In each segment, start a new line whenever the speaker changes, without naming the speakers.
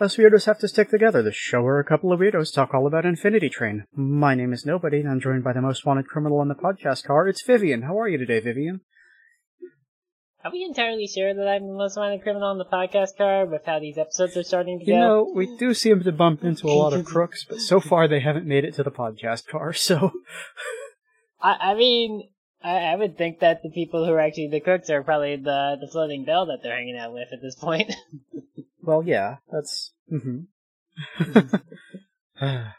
Us Weirdos Have to Stick Together, the show where a couple of weirdos talk all about Infinity Train. My name is Nobody, and I'm joined by the most wanted criminal on the podcast car. It's Vivian. How are you today, Vivian?
Are we entirely sure that I'm the most wanted criminal on the podcast car with how these episodes are starting to
You
go?
know, we do seem to bump into a lot of crooks, but so far they haven't made it to the podcast car, so.
I, I mean, I, I would think that the people who are actually the crooks are probably the the floating bell that they're hanging out with at this point.
Well, yeah, that's. hmm.
I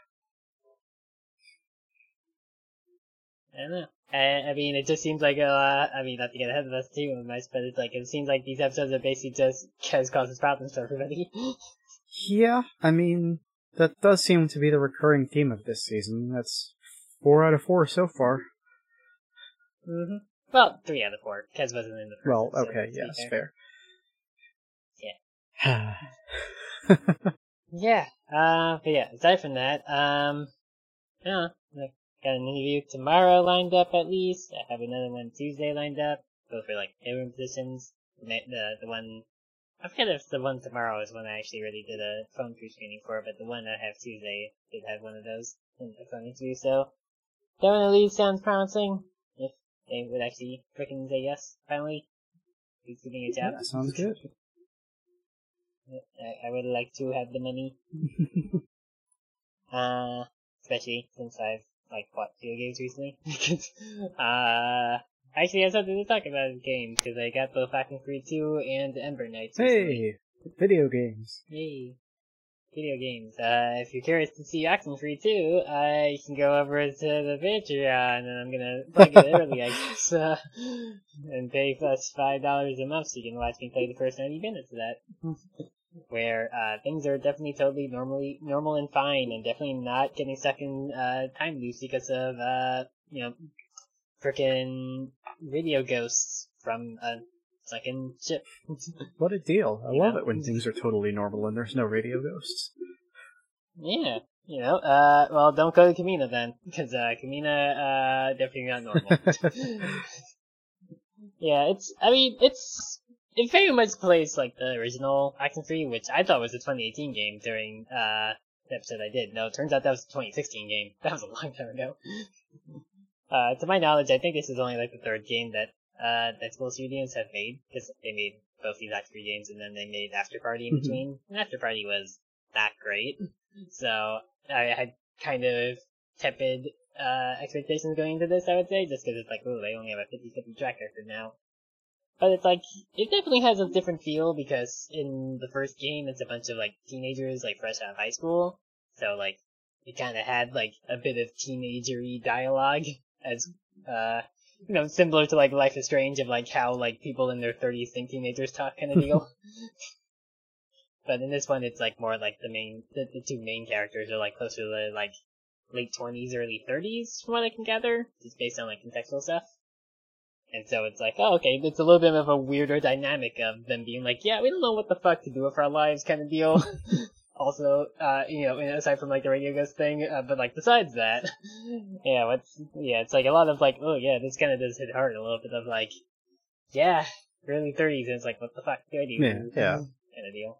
don't know. I, I mean, it just seems like a lot. I mean, not to get ahead of us too much, but it's like it seems like these episodes are basically just Kez causes problems for everybody.
yeah, I mean, that does seem to be the recurring theme of this season. That's four out of four so far.
hmm Well, three out of four. Kez wasn't in the first.
Well, okay,
to
yes,
fair.
fair.
Yeah.
Yeah.
Yeah. Uh, but yeah, aside from that, um, yeah, I got an interview tomorrow lined up at least. I have another one Tuesday lined up, both for like interim positions. The, the, the one, I forget if the one tomorrow is one I actually already did a phone pre-screening for, but the one I have Tuesday did have one of those in the phone interview, so that one at least sounds promising. If they would actually freaking say yes, finally. He's getting a job.
that sounds good.
I, I would like to have the money. uh, especially since I've like bought video games recently. uh, actually, I have something to talk about in games because I got both Oxenfree 2 and Ember Knights. recently.
Hey, video games.
Yay. Video games. Uh, if you're curious to see Oxenfree 2, uh, you can go over to the Patreon, and I'm gonna plug it early, I guess, uh, and pay us $5 a month so you can watch me play the first 90 minutes of that. Where, uh, things are definitely totally normally, normal and fine, and definitely not getting stuck in, uh, time loops because of, uh, you know, frickin' radio ghosts from a second ship.
What a deal. I
You
love
know?
it when things are totally normal and there's no radio ghosts.
Yeah, you know, uh, well, don't go to Camena then, because, uh, Camena, uh, definitely not normal. yeah, it's, I mean, it's, it very much plays like the original Oxenfree, which I thought was a 2018 game during, uh, the episode I did. No, it turns out that was a 2016 game. That was a long time ago. uh, to my knowledge, I think this is only like the third game that, uh, that School Studios have made, because they made both these Oxenfree games and then they made After Party in
Mhm.
between. And After Party was that great. So I had kind of tepid uh, expectations going into this, I would say, just because it's like, oh, they only have a 50-50 track record now. But it's like, it definitely has a different feel because in the first game, it's a bunch of like teenagers, like fresh out of high school. So like, it kind of had like a bit of teenagery dialogue as, uh, you know, similar to like Life is Strange of like how like people in their 30s think teenagers talk kind of deal. But in this one, it's like more like the main, the, the two main characters are like closer to the, like late twenties, early thirties, from what I can gather, just based on like contextual stuff. And so it's like, oh, okay, it's a little bit of a weirder dynamic of them being like, yeah, we don't know what the fuck to do with our lives, kind of deal. also, uh, you know, aside from like the radio ghost thing, uh, but like besides that, yeah, what's, yeah, it's like a lot of like, oh yeah, this kind of does hit hard, a little bit of like, yeah, early thirties, and it's like, what the fuck do I do?
Yeah, yeah.
Kind of deal.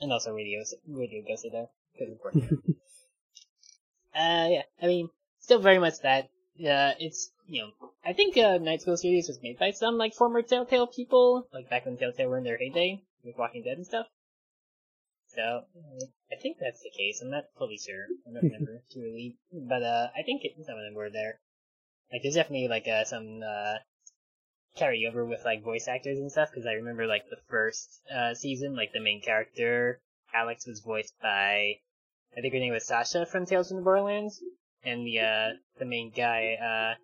And also radio, radio ghosts are there, because of course. uh, yeah, I mean, still very much that. Uh, it's, you know, I think, uh, Night School Series was made by some, like, former Telltale people, like, back when Telltale were in their heyday, with Walking Dead and stuff. So, I think that's the case. I'm not fully sure. I don't remember too really. But, uh, I think it, some of them were there. Like, there's definitely, like, uh, some, uh, carryover with, like, voice actors and stuff, because I remember, like, the first, uh, season, like, the main character, Alex, was voiced by, I think her name was Sasha from Tales from the Borderlands, and the, uh, the main guy, uh,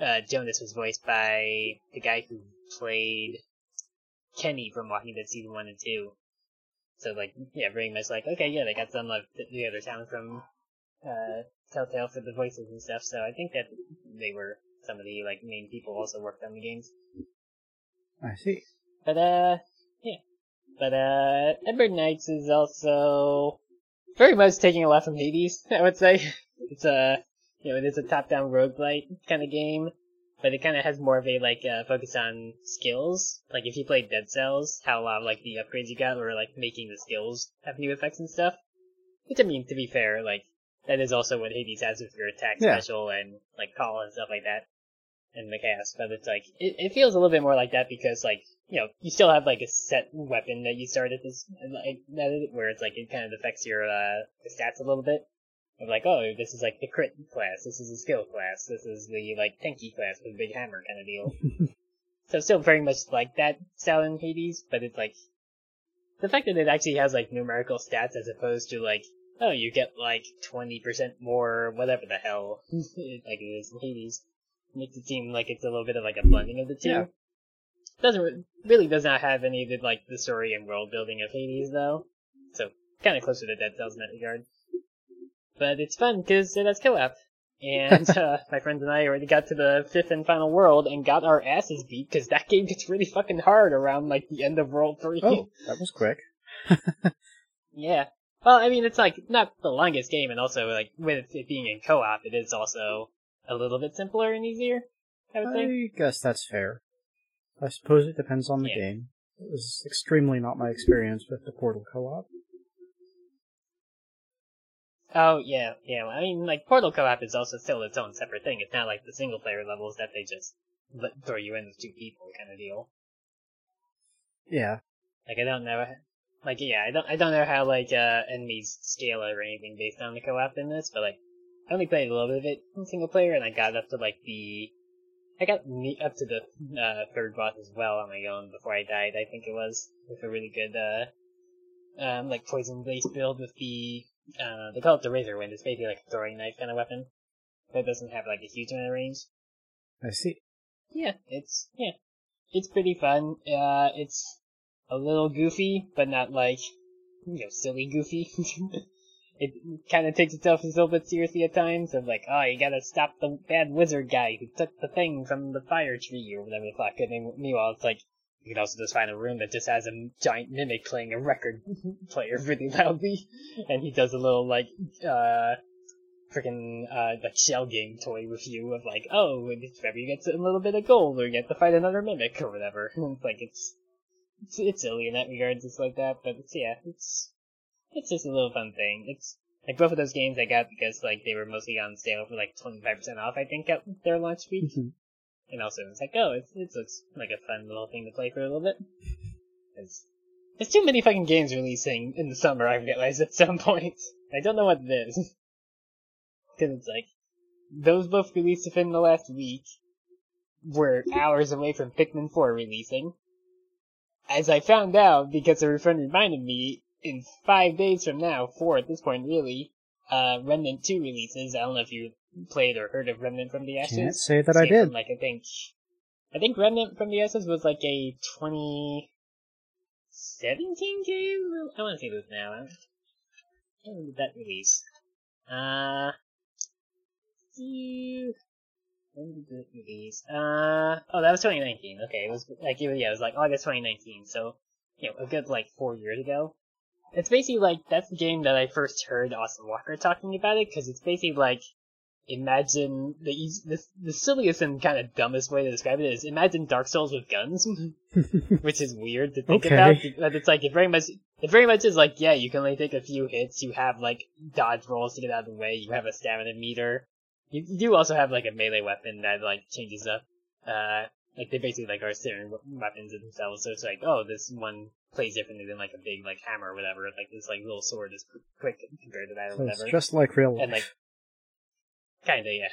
uh, Jonas was voiced by the guy who played Kenny from Walking Dead season 1 and 2. So, like, yeah, very much like, okay, yeah, they got some of the, the other talent from, uh, Telltale for the voices and stuff, so I think that they were some of the, like, main people also worked on the games.
I see.
But, uh, yeah. But, uh, Ember Knights is also very much taking a lot from Hades, I would say. It's a, you know, it is a top-down roguelite kind of game. but it kind of has more of a like uh, focus on skills. Like if you played Dead Cells, how a lot of like the upgrades you got were like making the skills have new effects and stuff. Which I mean, to be fair, like that is also what Hades has with your attack
Yeah.
special and like call and stuff like that, and the cast. But it's like it, it feels a little bit more like that because like you know you still have like a set weapon that you start at this like that where it's like it kind of affects your uh stats a little bit. Of like, oh, this is like the crit class, this is the skill class, this is the like tanky class with a big hammer kind of deal. so still very much like that style in Hades, but it's like the fact that it actually has like numerical stats as opposed to like, oh, you get like twenty percent more, whatever the hell, like it is in Hades, makes it seem like it's a little bit of like a blending of the two.
Yeah.
Doesn't really does not have any of the like the story and world building of Hades though, so kind of closer to Dead Cells in that regard. But it's fun because it has co-op. And uh, my friends and I already got to the fifth and final world and got our asses beat because that game gets really fucking hard around like the end of World Three.
Oh, that was quick.
yeah. Well, I mean, it's like not the longest game, and also like with it being in co-op, it is also a little bit simpler and easier. I.
I guess that's fair. I suppose it depends on the
Yeah.
game. It was extremely not my experience with the Portal co-op.
Oh yeah, yeah. I mean, like Portal co-op is also still its own separate thing. It's not like the single player levels that they just throw you in with two people kind of deal.
Yeah,
Like I don't know, like yeah, I don't I don't know how like uh enemies scale or anything based on the co-op in this, but like I only played a little bit of it in single player, and I got up to like the I got me up to the uh, third boss as well on my own before I died. I think it was with a really good uh um like poison base build with the uh they call it the razor wind. It's basically like a throwing knife kind of weapon, but it doesn't have like a huge amount of range.
I see.
Yeah, it's yeah, it's pretty fun. Uh, it's a little goofy, but not like you know silly goofy. it kind of takes itself a little bit seriously at times. Of like, oh, you gotta stop the bad wizard guy who took the thing from the fire tree or whatever the fuck. And then meanwhile, it's like you can also just find a room that just has a giant mimic playing a record player really loudly, and he does a little like uh freaking uh like shell game toy with you of like, oh, if ever you get a little bit of gold or you get to fight another mimic or whatever. it's like it's it's it's silly in that regard, just like that, but it's yeah, it's it's just a little fun thing. It's like both of those games I got because like they were mostly on sale for like twenty five percent off I think at their launch week.
Mhm.
And also it's like, oh, it's it looks like a fun little thing to play for a little bit. It's there's too many fucking games releasing in the summer, I realize at some point. I don't know what it is. Because it's like, those both released within the last week. We're hours away from Pikmin 4 releasing. As I found out, because a friend reminded me, in five days from now, four at this point really, uh, Remnant 2 releases. I don't know if you played or heard of Remnant from the Ashes.
Can't say that I
Came from,
did.
Like, I think, I think Remnant from the Ashes was like a 2017 game? I want to see this now. When did that release? Uh, when did it release? Uh, oh, that was 2019. Okay, it was like yeah, it was like August 2019. So, you know, a good like four years ago. It's basically like that's the game that I first heard Austin Walker talking about it because it's basically like imagine the the, the silliest and kind of dumbest way to describe it is imagine Dark Souls with guns, which is weird to think
Okay.
about. But it's like it very much it very much is like yeah, you can only take a few hits. You have like dodge rolls to get out of the way. You have a stamina meter. You, you do also have like a melee weapon that like changes up. Uh, like they basically like are certain weapons themselves. So it's like oh, this one plays differently than like a big like hammer or whatever. Like this like little sword is quick compared to that or
So
whatever.
just like real life.
and like kinda yeah.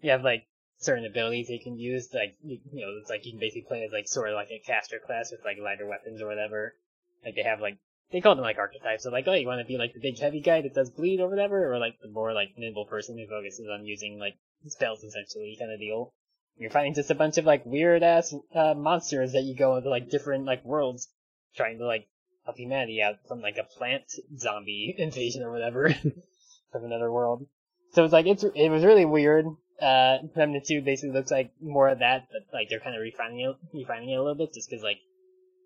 You have like certain abilities you can use. Like you, you know, it's like you can basically play as like sort of like a caster class with like lighter weapons or whatever. Like they have like they call them like archetypes. So like, oh, you want to be like the big heavy guy that does bleed or whatever, or like the more like nimble person who focuses on using like spells essentially kind of deal. You're fighting just a bunch of like weird ass uh, monsters that you go into like different like worlds, trying to like help humanity out from like a plant zombie invasion or whatever from another world. So it's like it's it was really weird. Uh, Remnant Two basically looks like more of that, but like they're kind of refining it, refining it a little bit, just because like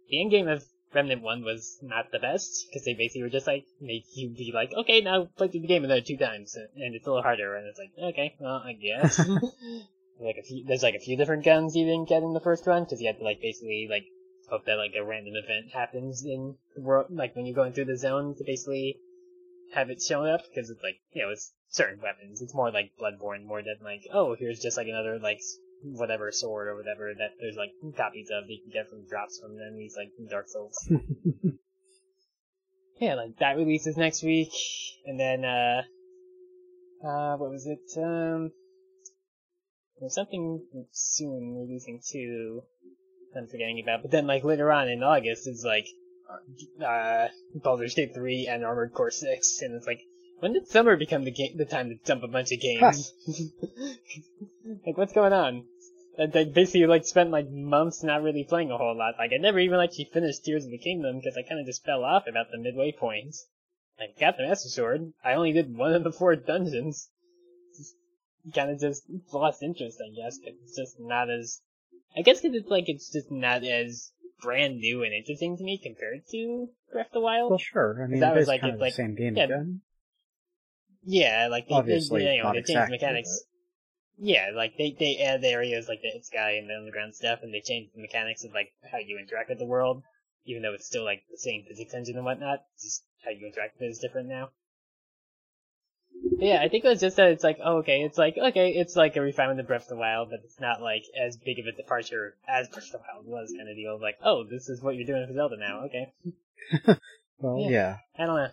the end game of Remnant One was not the best, because they basically were just like make you be like, okay, now play through the game another two times, and it's a little harder, and it's like, okay, well, I guess. like a few, there's like a few different guns you didn't get in the first run because you had to like basically like hope that like a random event happens in the world, like when you're going through the zone to basically have it show up because it's like you know it's certain weapons. It's more like Bloodborne more than like oh here's just like another like whatever sword or whatever that there's like copies of that you can get from drops from enemies like Dark Souls. yeah, like that releases next week, and then uh, uh, what was it? Um, there's something soon releasing too. I'm forgetting about, but then like later on in August is like uh, Baldur's Gate 3 and Armored Core 6, and it's like, when did summer become the game, the time to dump a bunch of games? like, what's going on? They basically like spent like months not really playing a whole lot. Like, I never even actually finished Tears of the Kingdom because I kind of just fell off about the midway point. Like, got the Master Sword. I only did one of the four dungeons. Kind of just lost interest, I guess. It's just not as. I guess because it's like it's just not as brand new and interesting to me compared to Breath of the Wild.
Well, sure. I mean, that was like kind of like, the same game
yeah,
again.
Yeah, like they,
obviously
they, you know, they changed
exactly,
mechanics. Yeah, like they they add areas like the sky and the underground stuff, and they change the mechanics of like how you interact with the world, even though it's still like the same physics engine and whatnot. Just how you interact with it is different now. Yeah, I think it was just that it's like, oh, okay, it's like, okay, it's like a refinement of Breath of the Wild, but it's not like as big of a departure as Breath of the Wild was kind of deal. Like, oh, this is what you're doing for Zelda now, okay.
well,
Yeah.
yeah.
I don't know.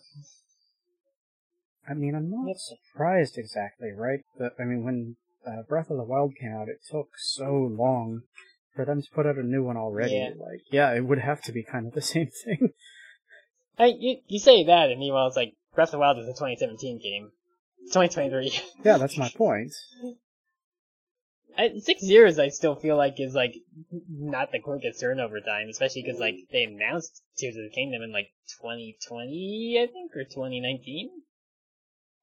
I mean, I'm not surprised exactly, right? But I mean, when uh, Breath of the Wild came out, it took so long for them to put out a new one already.
Yeah.
Like, yeah, it would have to be kind of the same thing.
I, you, you say that, and meanwhile, it's like, Breath of the Wild is a 2017 game. It's 2023.
yeah, that's my point.
I, six years, I still feel like is like not the quickest turnover time, especially because like they announced Tears of the Kingdom in like 2020, I think, or 2019.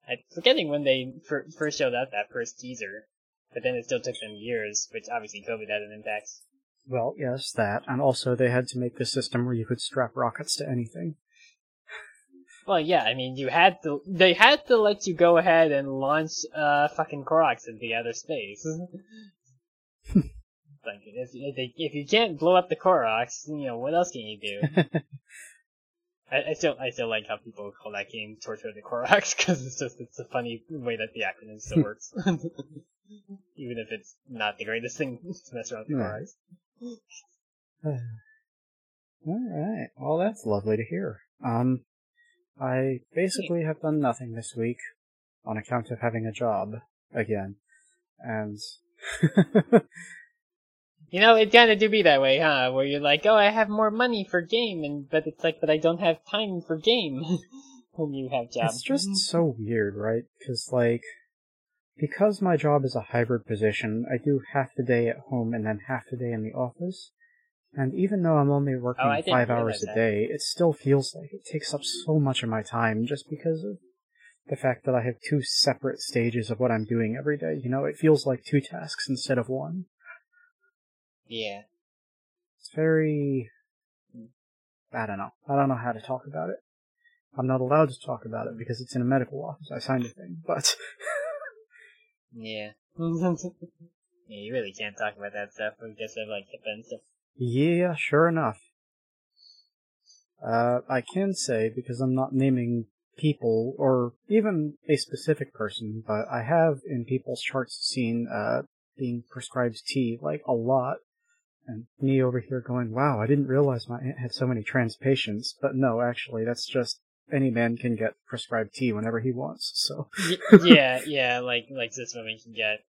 I'm forgetting when they fir- first showed out that first teaser, but then it still took them years, which obviously COVID had an impact.
Well, yes, that, and also they had to make the system where you could strap rockets to anything.
Well, yeah, I mean, you had to, they had to let you go ahead and launch, uh, fucking Koroks into outer space. like, if, if, they, if you can't blow up the Koroks, you know, what else can you do? I, I still, I still like how people call that game Torture of the Koroks, cause it's just, it's a funny way that the acronym still works. Even if it's not the greatest thing to mess around with the Koroks.
Alright, well that's lovely to hear. Um, I basically have done nothing this week on account of having a job again. And
You know, it kinda do be that way, huh? Where you're like, oh, I have more money for game, and but it's like, but I don't have time for game when you have jobs.
it's just mm-hmm. so weird, right? Because like, because my job is a hybrid position, I do half the day at home and then half the day in the office. And even though I'm only working
Oh,
five hours a
that.
day, it still feels like it takes up so much of my time just because of the fact that I have two separate stages of what I'm doing every day. You know, it feels like two tasks instead of one.
Yeah.
It's very. I don't know. I don't know how to talk about it. I'm not allowed to talk about it because it's in a medical office. I signed a thing, but
Yeah. yeah, you really can't talk about that stuff. We just have like stuff.
Yeah, sure enough. Uh, I can say because I'm not naming people or even a specific person, but I have in people's charts seen uh being prescribed tea like a lot. And me over here going, wow, I didn't realize my aunt had so many trans patients. But no, actually, that's just any man can get prescribed tea whenever he wants. So
yeah, yeah, like like this woman can get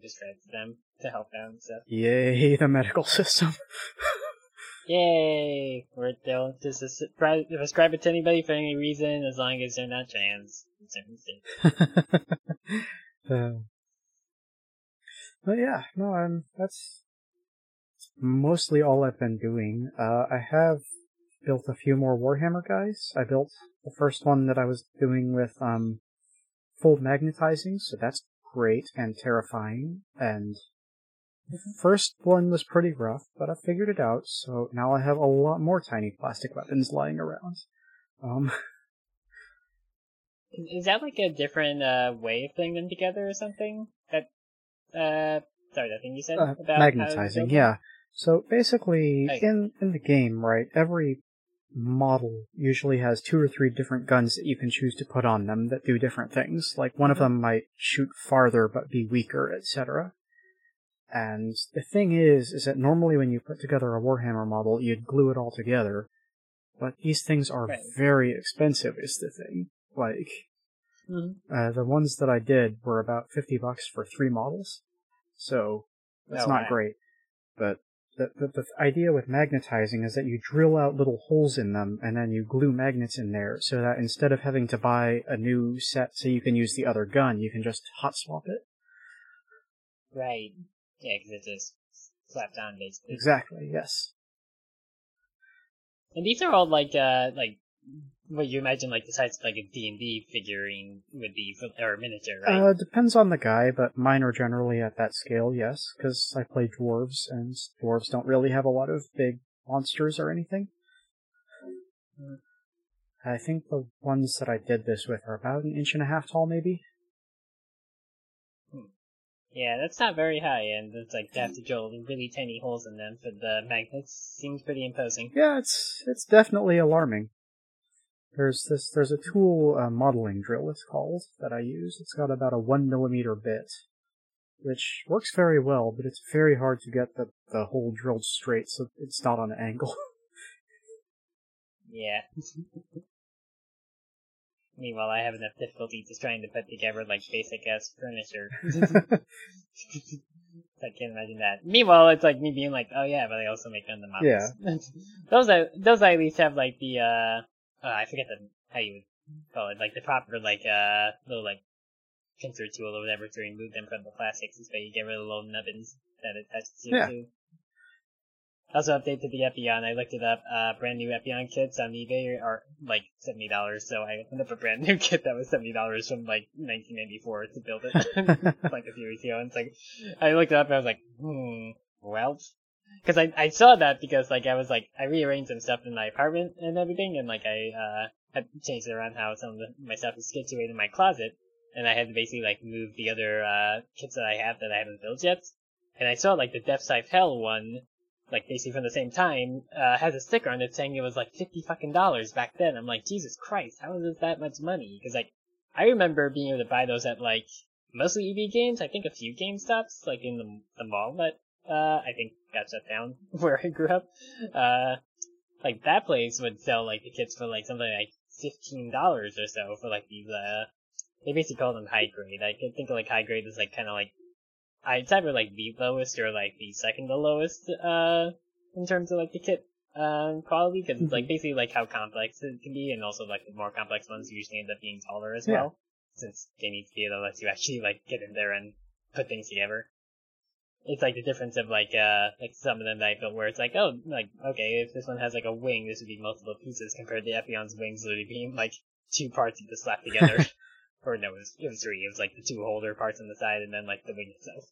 Prescribed to them to help them and stuff.
yay, the medical system.
Yay! Where they'll just prescribe it to anybody for any reason as long as they're not trans. in certain states.
But yeah, no, I'm, that's mostly all I've been doing. Uh, I have built a few more Warhammer guys. I built the first one that I was doing with um, full magnetizing, so that's great and terrifying. And the first one was pretty rough, but I figured it out. So now I have a lot more tiny plastic weapons lying around. Um,
Is that like a different uh, way of putting them together or something? That uh, Sorry, that thing you said
Uh,
about
magnetizing, yeah. So basically,
Right.
in in the game, right, every model usually has two or three different guns that you can choose to put on them that do different things. Like one of
Mm-hmm.
them might shoot farther but be weaker, etc. And the thing is, is that normally when you put together a Warhammer model, you'd glue it all together. But these things are
Right.
very expensive, is the thing. Like,
Mhm.
uh, the ones that I did were about 50 bucks for three models. So, that's
Oh,
not great. But the, the, the idea with magnetizing is that you drill out little holes in them and then you glue magnets in there so that instead of having to buy a new set so you can use the other gun, you can just hot swap it.
Right. Yeah, because it's just slapped on basically.
Exactly, yes.
And these are all like uh like what you imagine like the size of like a D and D figurine would be for, or miniature, right?
Uh, depends on the guy, but mine are generally at that scale, yes, because I play dwarves, and dwarves don't really have a lot of big monsters or anything.
Mm.
I think the ones that I did this with are about an inch and a half tall, maybe.
yeah, that's not very high, and it's like they have to drill really tiny holes in them for the magnets. Seems pretty imposing.
Yeah, it's it's definitely alarming. There's this there's a tool uh, modeling drill it's called that I use. It's got about a one millimeter bit, which works very well, but it's very hard to get the the hole drilled straight so it's not on an angle.
Yeah. Meanwhile, I have enough difficulty just trying to put together like basic ass furniture. I can't imagine that. Meanwhile, it's like me being like, "Oh yeah, but I also make Gundam models." Yeah. those I those I at least have like the uh, uh I forget the how you would call it, like the proper like uh little like pincer tool or whatever to remove them from the plastics, so you get rid of the little nubbins that it attaches to.
Yeah.
too. Also updated the Epyon. I looked it up. Uh, brand new Epyon kits on eBay are like seventy dollars. So I opened up a brand new kit that was seventy dollars from like 1994 to build it, like a few weeks ago. And it's like I looked it up and I was like, hmm, well, because I I saw that because like I was like I rearranged some stuff in my apartment and everything, and like I uh had changed around how some of the, my stuff is situated in my closet, and I had to basically like move the other uh kits that I have that I haven't built yet. And I saw like the Death Scythe Hell one like basically from the same time, uh, has a sticker on it saying it was like fifty fucking dollars back then. I'm like, Jesus Christ, how is this that much money? Because like, I remember being able to buy those at like mostly EB games. I think a few Game Stops, like in the the mall that uh I think got shut down where I grew up. Uh, like that place would sell like the kits for like something like fifteen dollars or so for like these uh. They basically call them high grade. I could think of like high grade as like kind of like I, it's either like the lowest or like the second to lowest, uh, in terms of like the kit, um, quality, because it's like basically like how complex it can be, and also like the more complex ones usually end up being taller as
Yeah.
well, since they need to be able to let you actually like get in there and put things together. It's like the difference of like, uh, like some of them that I built where it's like, oh, like, okay, if this one has like a wing, this would be multiple pieces compared to Epyon's wings literally being like two parts you just slap together. or no, it was, it was three. It was like the two holder parts on the side and then like the wing itself.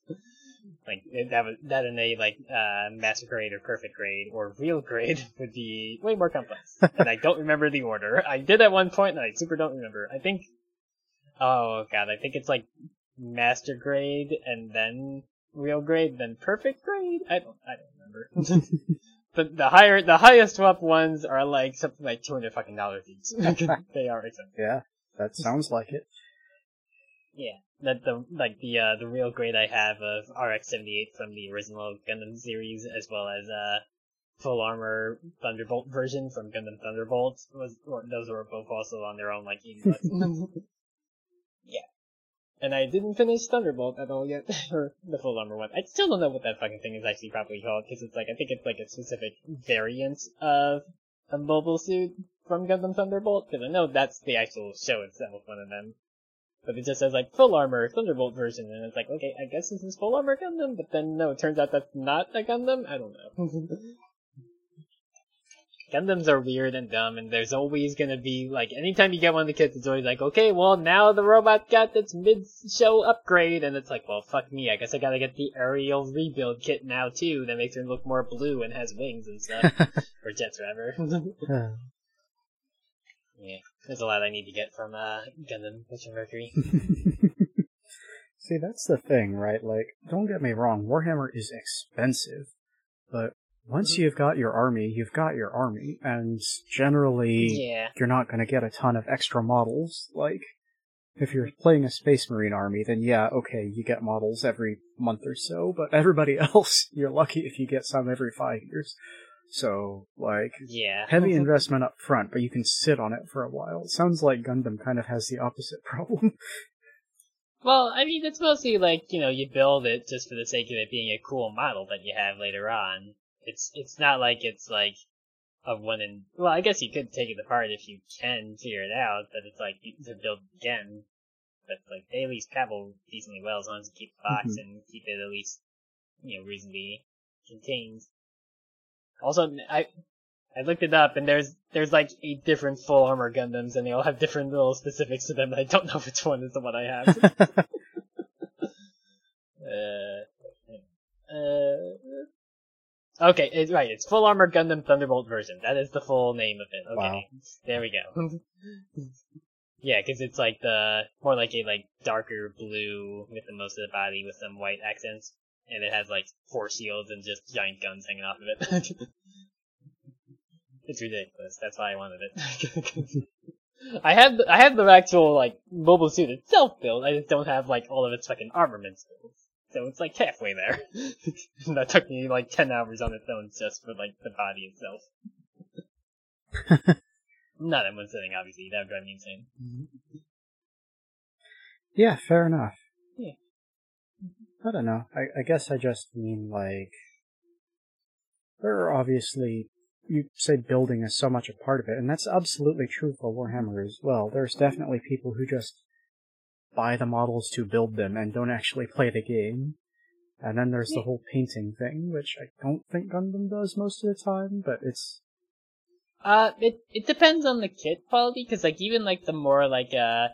like that was that in a like uh master grade or perfect grade or real grade would be way more complex. and I don't remember the order. I did at one point and I super don't remember. I think oh god, I think it's like master grade and then real grade than perfect grade. I don't I don't remember. but the higher the highest up ones are like something like two hundred fucking dollars each. they are expensive.
yeah, that sounds like it.
Yeah, that the like the uh the real grade I have of RX seventy eight from the original Gundam series, as well as uh full armor Thunderbolt version from Gundam Thunderbolt was or those were both also on their own like eighty bucks. And I didn't finish Thunderbolt at all yet, or the full armor one. I still don't know what that fucking thing is actually properly called because it's like I think it's like a specific variant of a mobile suit from Gundam Thunderbolt because I know that's the actual show itself, one of them. But it just says like full armor Thunderbolt version, and it's like, okay, I guess this is full armor Gundam, but then no, it turns out that's not a Gundam. I don't know. Gundams are weird and dumb, and there's always gonna be like, anytime you get one of the kits, it's always like, okay, well now the robot got its mid-show upgrade, and it's like, well, fuck me, I guess I gotta get the aerial rebuild kit now too, that makes her look more blue and has wings and stuff, or jets rather.
Uh,
yeah, there's a lot I need to get from uh Gundam Mission Mercury.
See, that's the thing, right? Like, don't get me wrong, Warhammer is expensive, but once
Mm-hmm.
you've got your army, you've got your army, and generally,
Yeah.
you're not going to get a ton of extra models. Like, if you're playing a Space Marine army, then yeah, okay, you get models every month or so, but everybody else, you're lucky if you get some every five years. So, like,
Yeah.
heavy investment up front, but you can sit on it for a while. It sounds like Gundam kind of has the opposite problem.
Well, I mean, it's mostly like, you know, you build it just for the sake of it being a cool model that you have later on. It's, it's not like it's like a one in, well, I guess you could take it apart if you can figure it out, but it's like, you to build again. But like, they at least travel decently well as long as you keep the box and keep it at least, you know, reasonably contained. Also, I, I looked it up, and there's there's like eight different full armor Gundams, and they all have different little specifics to them. But I don't know which one is the one I have. uh, uh, okay, it, right. It's full armor Gundam Thunderbolt version. That is the full name of it. Okay, there we go. yeah, because it's like the more like a like darker blue with the most of the body with some white accents, and it has like four shields and just giant guns hanging off of it. It's ridiculous. That's why I wanted it. I have the, I have the actual like mobile suit itself built. I just don't have like all of its fucking armaments built. So it's like halfway there. that took me like ten hours on its own just for like the body itself. Not in one sitting, obviously. That would drive me insane. Mm-hmm.
yeah, fair enough.
Yeah.
I don't know. I, I guess I just mean like there are obviously you say building is so much a part of it, and that's absolutely true for Warhammer as well. There's definitely people who just buy the models to build them and don't actually play the game. And then there's the whole painting thing, which I don't think Gundam does most of the time, but it's
Uh, it it depends on the kit quality, because like even like the more like uh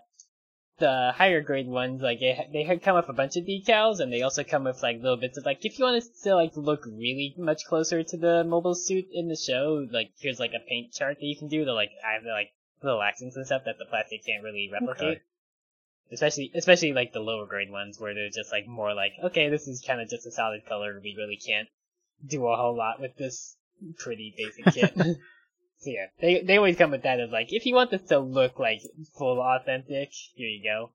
the higher grade ones, like they ha- they come with a bunch of decals, and they also come with like little bits of like if you want it to like look really much closer to the mobile suit in the show, like here's like a paint chart that you can do to like I have like little accents and stuff that the plastic can't really replicate.
Okay.
Especially, especially like the lower grade ones where they're just like more like, okay, this is kind of just a solid color. We really can't do a whole lot with this pretty basic kit. so yeah, they they always come with that as like, if you want this to look like full authentic, here you go.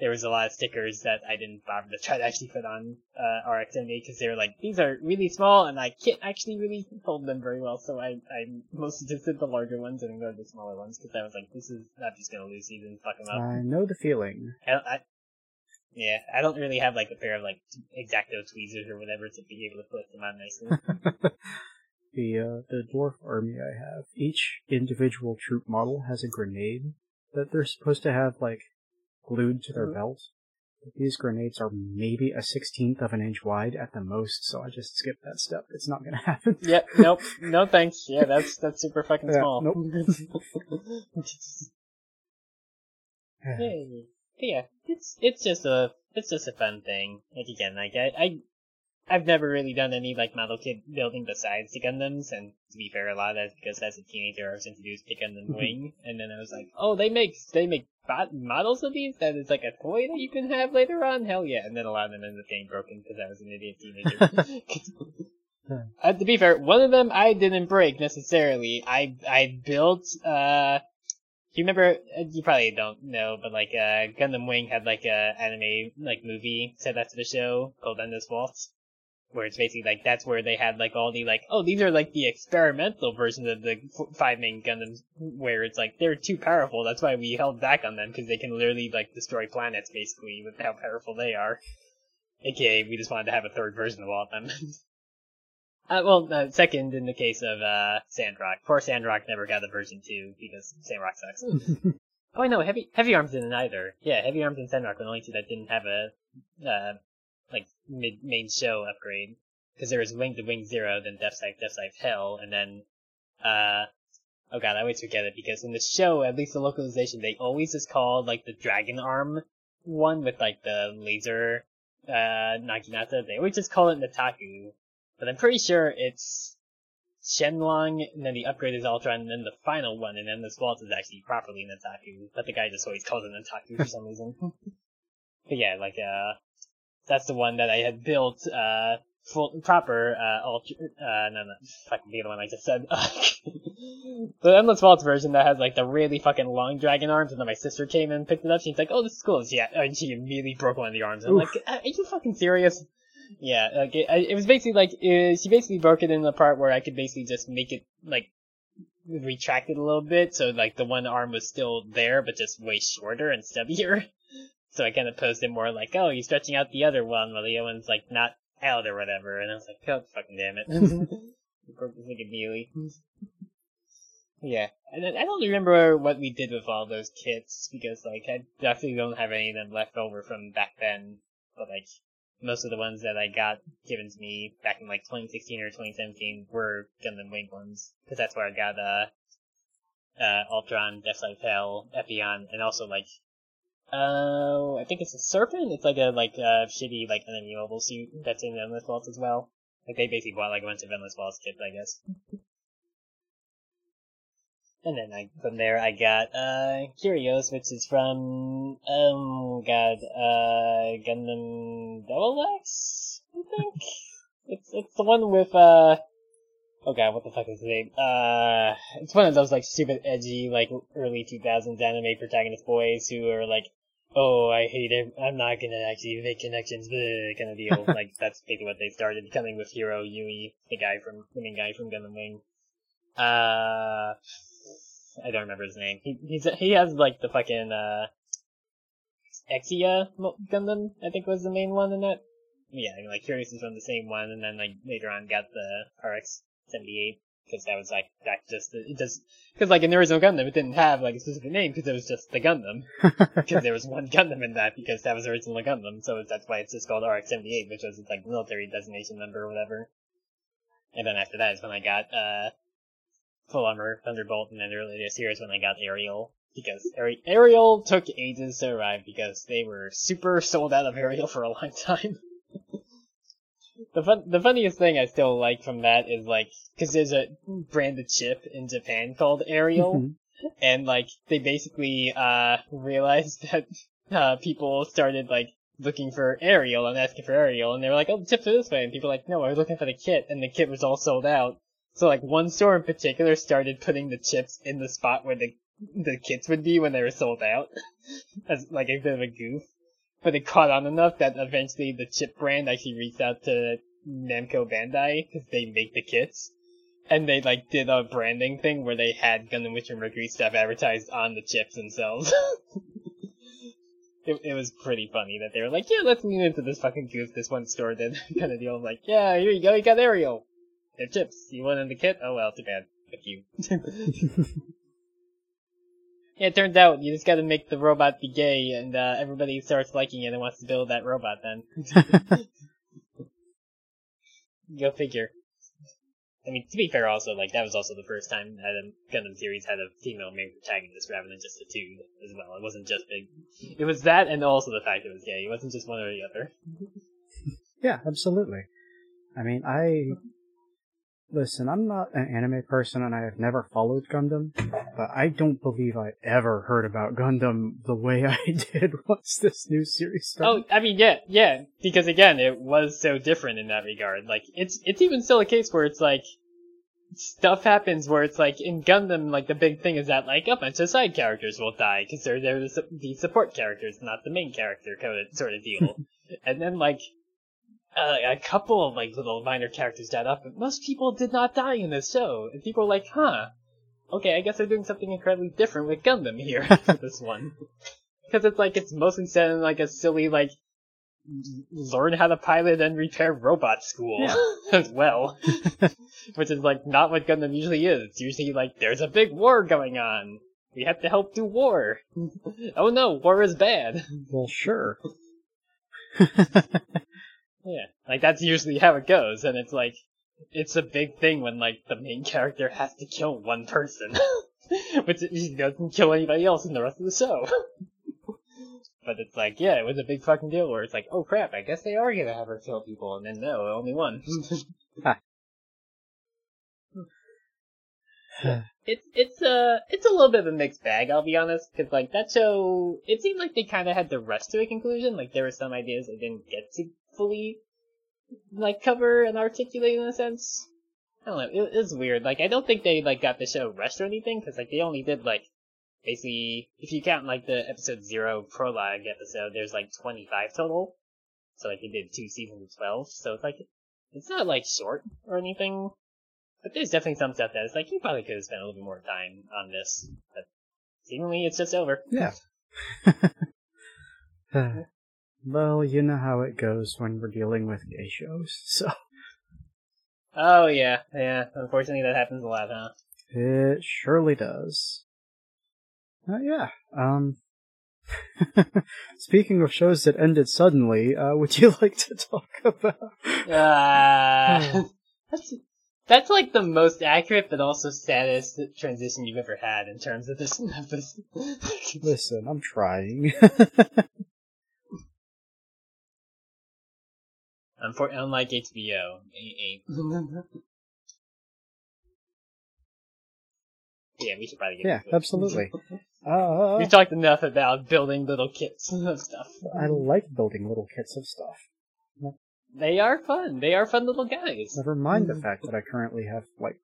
There was a lot of stickers that I didn't bother to try to actually put on uh, RX Envy because they were like, these are really small and I can't actually really hold them very well. So I I mostly just did the larger ones and ignored the smaller ones because I was like, this is not just gonna lose these and fuck them up.
I know the feeling.
I, I, yeah, I don't really have like a pair of like exacto tweezers or whatever to be able to put them on nicely.
the uh, the dwarf army I have, each individual troop model has a grenade that they're supposed to have like glued to their
Mhm.
belt. These grenades are maybe a sixteenth of an inch wide at the most, so I just skipped that step. It's not gonna happen.
yep, nope, no thanks. Yeah, that's that's super fucking
Yeah,
small.
nope.
But yeah, it's it's just a it's just a fun thing. Like again, like I, I I've never really done any like model kit building besides the Gundams, and to be fair, a lot of that's because as a teenager I was introduced to Gundam Wing, and then I was like, oh, they make they make bot- models of these that is like a toy that you can have later on. Hell yeah! And then a lot of them ended up getting broken because I was an idiot teenager. uh, to be fair, one of them I didn't break necessarily. I I built uh do you remember? uh, You probably don't know, but like, uh, Gundam Wing had like a anime like movie set after the show called Endless Waltz, where it's basically like that's where they had like all the like, oh, these are like the experimental versions of the five main Gundams, where it's like they're too powerful. That's why we held back on them because they can literally like destroy planets basically with how powerful they are. AKA, we just wanted to have a third version of all of them. Uh, well, uh, second in the case of uh, Sandrock. Poor Sandrock never got the version two because Sandrock sucks. oh, I know Heavy Heavy Arms didn't either. Yeah, Heavy Arms and Sandrock were the only two that didn't have a uh, like mid main show upgrade because there was Wing to Wing Zero, then Death Scythe, Death Scythe Hell, and then uh oh god, I always forget it because in the show, at least the localization, they always just called like the Dragon Arm one with like the laser uh Naginata. They always just call it Nataku. But I'm pretty sure it's Shenlong, and then the upgrade is Ultra, and then the final one, and then the Swalt is actually properly Nataku. But the guy just always calls it Nataku for some reason. but yeah, like uh, that's the one that I had built uh full proper uh ultra uh no no fucking the other one I just said. the Endless Waltz version that has like the really fucking long dragon arms, and then my sister came and picked it up. She's like, "Oh, this is cool." Yeah, and she immediately broke one of the arms. I'm
Oof.
like, "Are you fucking serious?" Yeah, like it, it was basically like uh, she basically broke it in the part where I could basically just make it like retract it a little bit, so like the one arm was still there, but just way shorter and stubbier. So I kind of posed it more like, "Oh, you're stretching out the other one, while the other one's like not out or whatever." And I was like, "God, fucking damn it!" broke this thing immediately. Yeah, and then I don't remember what we did with all those kits because like I definitely don't have any of them left over from back then. But like most of the ones that I got given to me back in like 2016 or 2017 were Gundam Wing ones because that's where I got uh uh Altron, Deathlight Hell, Epyon, and also like uh I think it's a Serpent. It's like a like uh shitty like enemy mobile suit that's in Endless Waltz as well. Like they basically bought like a bunch of Endless Waltz kits, I guess. And then I, from there I got, uh, Kyrios, which is from, um, God, uh, Gundam Double X, I think? it's, it's the one with, uh, oh god, what the fuck is his name? Uh, it's one of those, like, stupid, edgy, like, early 2000s anime protagonist boys who are like, oh, I hate it, I'm not gonna actually make connections, bleh, kind of deal. like, that's basically what they started coming with Heero Yuy, the guy from, the main guy from Gundam Wing. Uh, I don't remember his name. He he's he has like the fucking uh Exia Gundam, I think was the main one in that. Yeah, I mean, like Kyrios is from the same one, and then like later on got the RX seventy eight because that was like that just it just because like in the original Gundam it didn't have like a specific name because it was just the Gundam because there was one Gundam in that because that was the original Gundam, so that's why it's just called RX seventy eight, which was its like military designation number or whatever. And then after that is when I got uh Full Armor, Thunderbolt, and then earlier this year is when I got Aerial. Because Ari- Aerial took ages to arrive because they were super sold out of Aerial for a long time. the fun, the funniest thing I still like from that is like, cause there's a branded chip in Japan called Aerial,
Mhm.
and like, they basically, uh, realized that, uh, people started like, looking for Aerial and asking for Aerial, and they were like, oh, the chips are this way, and people were like, no, I was looking for the kit, and the kit was all sold out. So like one store in particular started putting the chips in the spot where the the kits would be when they were sold out, as like a bit of a goof. But it caught on enough that eventually the chip brand actually reached out to Namco Bandai because they make the kits, and they like did a branding thing where they had Gundam Witch from Mercury stuff advertised on the chips themselves. It, it was pretty funny that they were like, yeah, let's lean into this fucking goof this one store did kind of deal. I'm like, yeah, here you go, you got Aerial. They're chips. You want in the kit? Oh well, too bad. Fuck you. yeah, it turns out you just gotta make the robot be gay and uh, everybody starts liking it and wants to build that robot then. Go figure. I mean, to be fair, also, like, that was also the first time that a Gundam series had a female main protagonist rather than just a two as well. It wasn't just big. It was that and also the fact it was gay. It wasn't just one or the other.
yeah, absolutely. I mean, I listen. I'm not an anime person, and I have never followed Gundam, but I don't believe I ever heard about Gundam the way I did once this new series started.
Oh, I mean, yeah, yeah, because again, it was so different in that regard. Like, it's, it's even still a case where it's like, stuff happens where it's like, in Gundam, like, the big thing is that, like, a bunch of side characters will die, because they're, they're the, the support characters, not the main character kind of, sort of deal. and then, like, uh, a couple of, like, little minor characters died off, but most people did not die in this show. And people were like, huh, okay, I guess they're doing something incredibly different with Gundam here this one. Because it's like, it's mostly set in like a silly, like, learn how to pilot and repair robot school as well. Which is like not what Gundam usually is. It's usually like, there's a big war going on. We have to help do war. oh no, war is bad.
Well, sure.
Yeah, like that's usually how it goes, and it's like, it's a big thing when like the main character has to kill one person, which he doesn't kill anybody else in the rest of the show. but it's like, yeah, it was a big fucking deal where it's like, oh crap, I guess they are gonna have her kill people, and then no, only one. it it's it's a it's a little bit of a mixed bag. I'll be honest, because like that show, it seemed like they kind of had to rush to a conclusion. Like there were some ideas they didn't get to fully like cover and articulate in a sense. I don't know. It, it weird. Like I don't think they like got the show rushed or anything, because like they only did like basically if you count like the episode zero prologue episode, there's like 25 total. So like they did two seasons of 12. So it's like it's not like short or anything. But there's definitely some stuff that is like you probably could have spent a little bit more time on this. But seemingly it's just over.
Yeah. well, you know how it goes when we're dealing with gay shows, so.
Oh yeah, yeah. Unfortunately, that happens a lot, huh?
It surely does. Uh, yeah. Um. Speaking of shows that ended suddenly, uh, would you like to talk about?
Uh, that's that's like the most accurate, but also saddest transition you've ever had in terms of this.
Listen, I'm trying.
Unfor- unlike HBO, a- a- yeah, we should probably get
yeah,
into it.
absolutely. Uh,
We've talked enough about building little kits of stuff.
I like building little kits of stuff.
They are fun. They are fun little guys.
Never mind the fact that I currently have like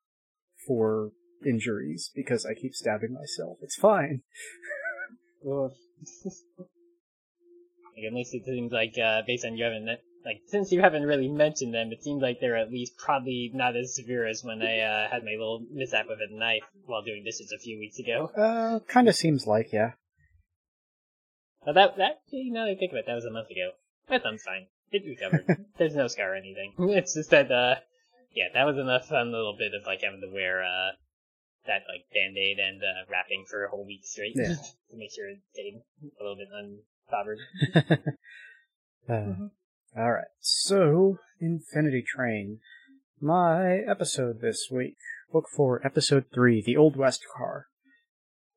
four injuries because I keep stabbing myself. It's fine.
Ugh. like, at least it seems like, uh, based on you haven't, like, since you haven't really mentioned them, it seems like they're at least probably not as severe as when I, uh, had my little mishap with a knife while doing dishes a few weeks ago.
Uh, kind of seems like, yeah.
But that, that, you know, I think about it, that was a month ago. My thumb's fine. It recovered. There's no scar or anything. It's just that, uh, yeah, that was enough fun little bit of, like, having to wear, uh, that, like, band-aid and, uh, wrapping for a whole week straight.
Yeah.
to make sure it stayed a little bit uncovered.
uh, Alright, so, Infinity Train. My episode this week. Book for episode 3, The Old West Car.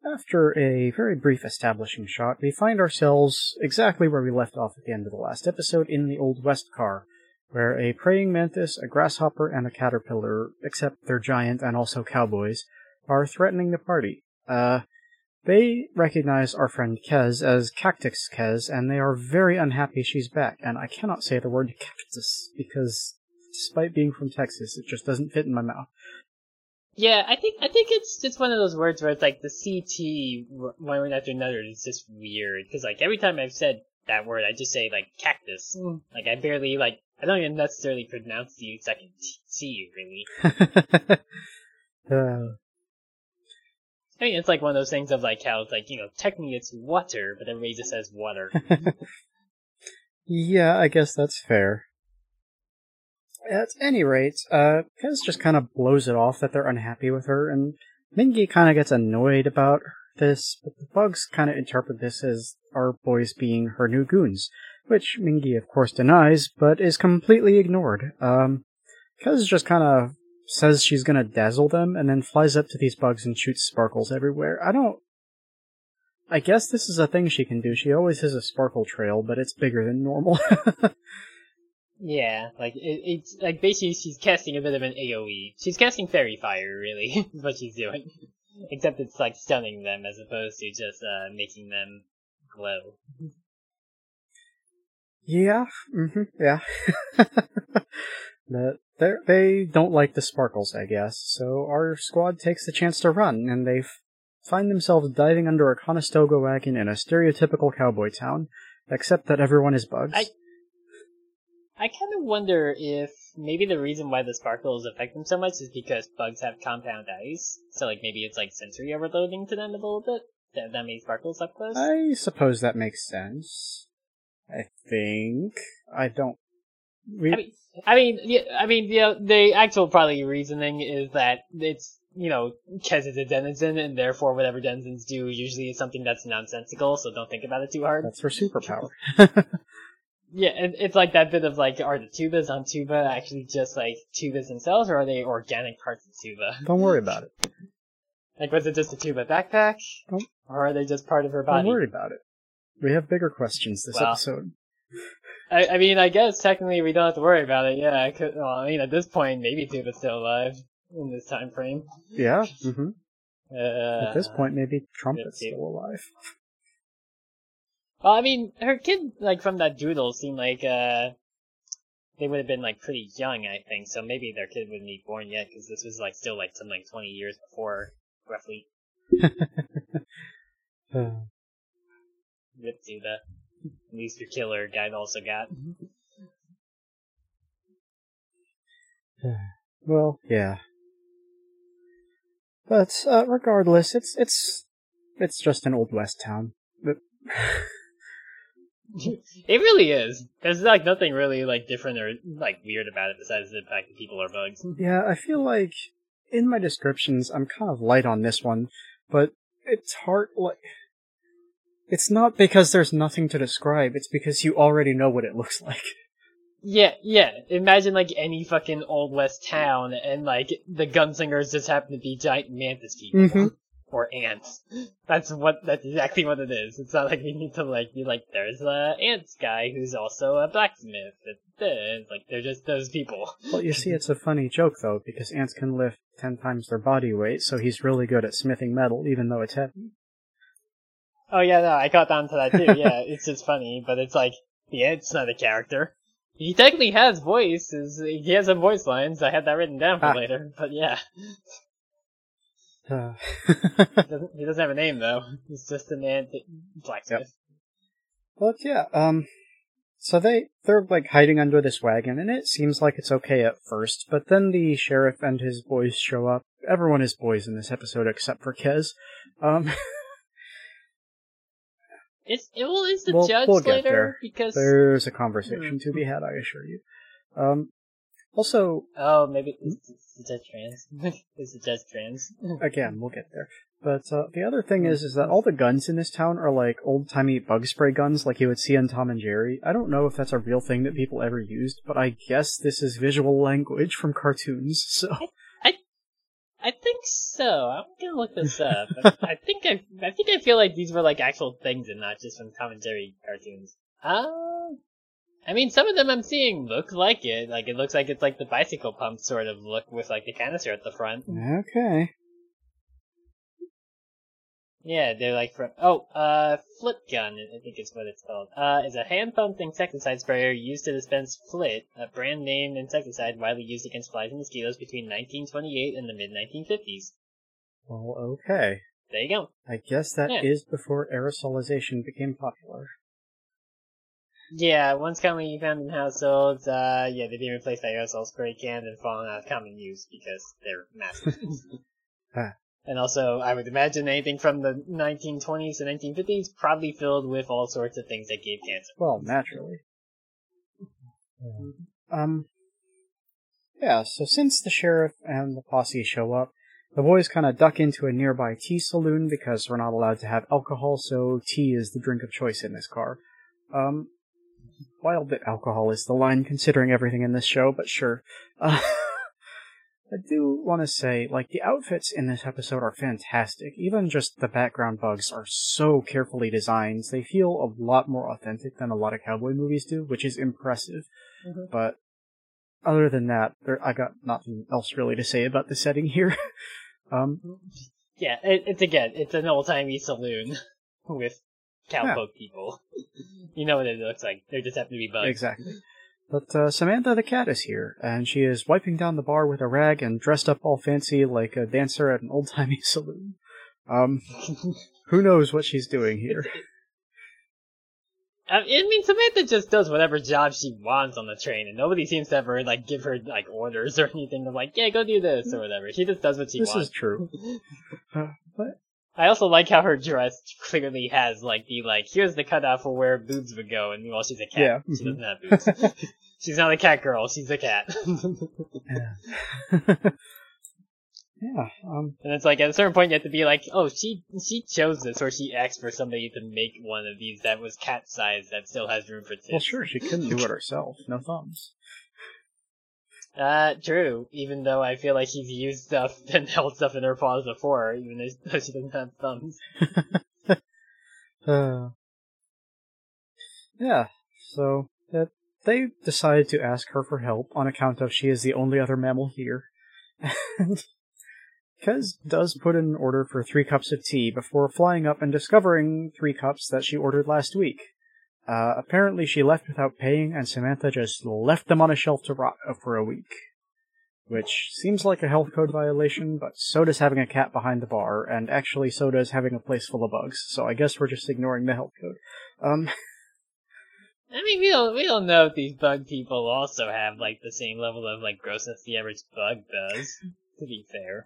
After a very brief establishing shot, we find ourselves exactly where we left off at the end of the last episode in the Old West Car, where a praying mantis, a grasshopper, and a caterpillar, except they're giant and also cowboys, are threatening the party. Uh, they recognize our friend Kez as Cactus Kez, and they are very unhappy she's back. And I cannot say the word cactus because, despite being from Texas, it just doesn't fit in my mouth.
Yeah, I think I think it's just one of those words where it's like the CT one word after another is just weird because like every time I've said that word, I just say like cactus. Like I barely like I don't even necessarily pronounce the second T really.
uh,
I mean, it's like one of those things of like how it's like you know technically it's water, but everybody just says water.
yeah, I guess that's fair. At any rate, uh, Kez just kind of blows it off that they're unhappy with her, and Mingy kind of gets annoyed about this, but the bugs kind of interpret this as our boys being her new goons, which Mingy of course denies, but is completely ignored. Um, Kez just kind of says she's gonna dazzle them, and then flies up to these bugs and shoots sparkles everywhere. I don't. I guess this is a thing she can do. She always has a sparkle trail, but it's bigger than normal.
yeah, like it, it's like basically she's casting a bit of an AOE. She's casting fairy fire, really, is what she's doing. Except it's like stunning them as opposed to just uh making them glow.
Yeah, hmm yeah. but they they don't like the sparkles, I guess. So our squad takes the chance to run, and they f- find themselves diving under a Conestoga wagon in a stereotypical cowboy town, except that everyone is bugs.
I- I kind of wonder if maybe the reason why the sparkles affect them so much is because bugs have compound eyes. So like maybe it's like sensory overloading to them a little bit. That that made sparkles up close.
I suppose that makes sense. I think I don't. We,
I mean, I mean, yeah, I mean, the the actual probably reasoning is that it's you know Kez is a denizen, and therefore whatever denizens do usually is something that's nonsensical. So don't think about it too hard.
that's her superpower.
Yeah, and it's like that bit of like, are the tubas on tuba actually just like tubas themselves, or are they organic parts of tuba?
don't worry about it.
Like, was it just a tuba backpack,
Don't-
or are they just part of her body?
Don't worry about it. We have bigger questions this
Well.
episode.
I, I mean, I guess technically we don't have to worry about it. Yeah, I could, well, I mean, at this point, maybe tuba's still alive in this time frame.
Yeah. hmm
Uh,
At this point, maybe Trump is still alive.
Well, I mean, her kid, like, from that doodle seemed like, uh, they would have been, like, pretty young, I think, so maybe their kid wouldn't be born yet, because this was, like, still, like, some, like, 20 years before, roughly. Rip to the at least your killer guy also got.
well, yeah. But uh, regardless, it's it's it's just an old west town. But
it really is. There's, like, nothing really, like, different or, like, weird about it besides the fact that people are bugs.
yeah, I feel like in my descriptions I'm kind of light on this one, but it's hard like it's not because there's nothing to describe, it's because you already know what it looks like.
Yeah, yeah. Imagine like any fucking old west town, and like the gunslingers just happen to be giant mantis people
Mhm.
or ants. That's what. That's exactly what it is. It's not like we need to like be like, there's a ants guy who's also a blacksmith. It's, it's like they're just those people.
Well, you see, it's a funny joke though, because ants can lift ten times their body weight, so he's really good at smithing metal, even though it's heavy.
Oh yeah, no, I caught on to that too. Yeah, it's just funny, but it's like yeah, it's not a character. He technically has voices. He has some voice lines. I had that written down for
Ah.
later. But yeah,
Uh,
he doesn't, he doesn't have a name though. He's just an ant blacksmith.
but yeah, um, so they they're like hiding under this wagon, and it seems like it's okay at first, but then the sheriff and his boys show up. Everyone is boys in this episode except for Kez. Um,
It's it, well, is the
We'll-
judge
we'll get
later
there.
because
there's a conversation to be had, I assure you. Um, also,
oh maybe is, is the judge trans? is the judge trans?
again, we'll get there. But uh, the other thing is, is that all the guns in this town are like old timey bug spray guns, like you would see in Tom and Jerry. I don't know if that's a real thing that people ever used, but I guess this is visual language from cartoons. So
I think so. I'm gonna look this up. I, think I I think I feel like these were like actual things and not just from Tom and Jerry cartoons. Um, I mean, some of them I'm seeing look like it. Like it looks like it's like the bicycle pump sort of look with like the canister at the front.
okay,
Yeah, they're like from oh, uh, flit gun. I think is what it's called. Uh, is a hand pumped insecticide sprayer used to dispense flit, a brand name insecticide widely used against flies and mosquitoes between 1928 and the mid 1950s.
well, okay.
There you go.
I guess that is
Yeah.
before aerosolization became popular.
Yeah, once commonly found in households, uh, yeah, they've been replaced by aerosol spray cans and fallen out of common use because they're massive.
Ah.
And also, I would imagine anything from the 1920s to 1950s probably filled with all sorts of things that gave cancer.
Well, naturally. Um, yeah, so since the sheriff and the posse show up, the boys kind of duck into a nearby tea saloon because we're not allowed to have alcohol, so tea is the drink of choice in this car. Um, wild that alcohol is the line considering everything in this show, but sure. Uh, I do want to say, like, the outfits in this episode are fantastic. Even just the background bugs are so carefully designed. They feel a lot more authentic than a lot of cowboy movies do, which is impressive.
Mhm.
But other than that, there, I got nothing else really to say about the setting here. um,
Yeah, it, it's again, it's an old-timey saloon with cowpoke people. You know what it looks like. They just happen to be bugs.
exactly. But uh, Samantha the cat is here, and she is wiping down the bar with a rag and dressed up all fancy like a dancer at an old timey saloon. Um, who knows what she's doing here?
I mean, Samantha just does whatever job she wants on the train, and nobody seems to ever like give her like orders or anything. of like, yeah, go do this or whatever. She just does what she
This
wants.
This is true. Uh, but
I also like how her dress clearly has like the like here's the cutout for where boobs would go, and meanwhile she's a cat.
Yeah,
She
mhm.
doesn't have boobs. she's not a cat girl. She's a cat.
yeah. yeah. Um.
And it's like at a certain point you have to be like, oh, she she chose this, or she asked for somebody to make one of these that was cat size that still has room for tits.
Well, sure, she couldn't do it herself. No thumbs.
Uh, true. Even though I feel like she's used stuff and held stuff in her paws before, even though she doesn't have thumbs.
Uh, yeah, so that they decided to ask her for help on account of she is the only other mammal here. And Kez does put in an order for three cups of tea before flying up and discovering three cups that she ordered last week. Uh, apparently, she left without paying, and Samantha just left them on a shelf to rot for a week. Which seems like a health code violation, but so does having a cat behind the bar, and actually so does having a place full of bugs, so I guess we're just ignoring the health code. Um,
I mean, we don't we don't know if these bug people also have like the same level of like grossness the average bug does. To be fair,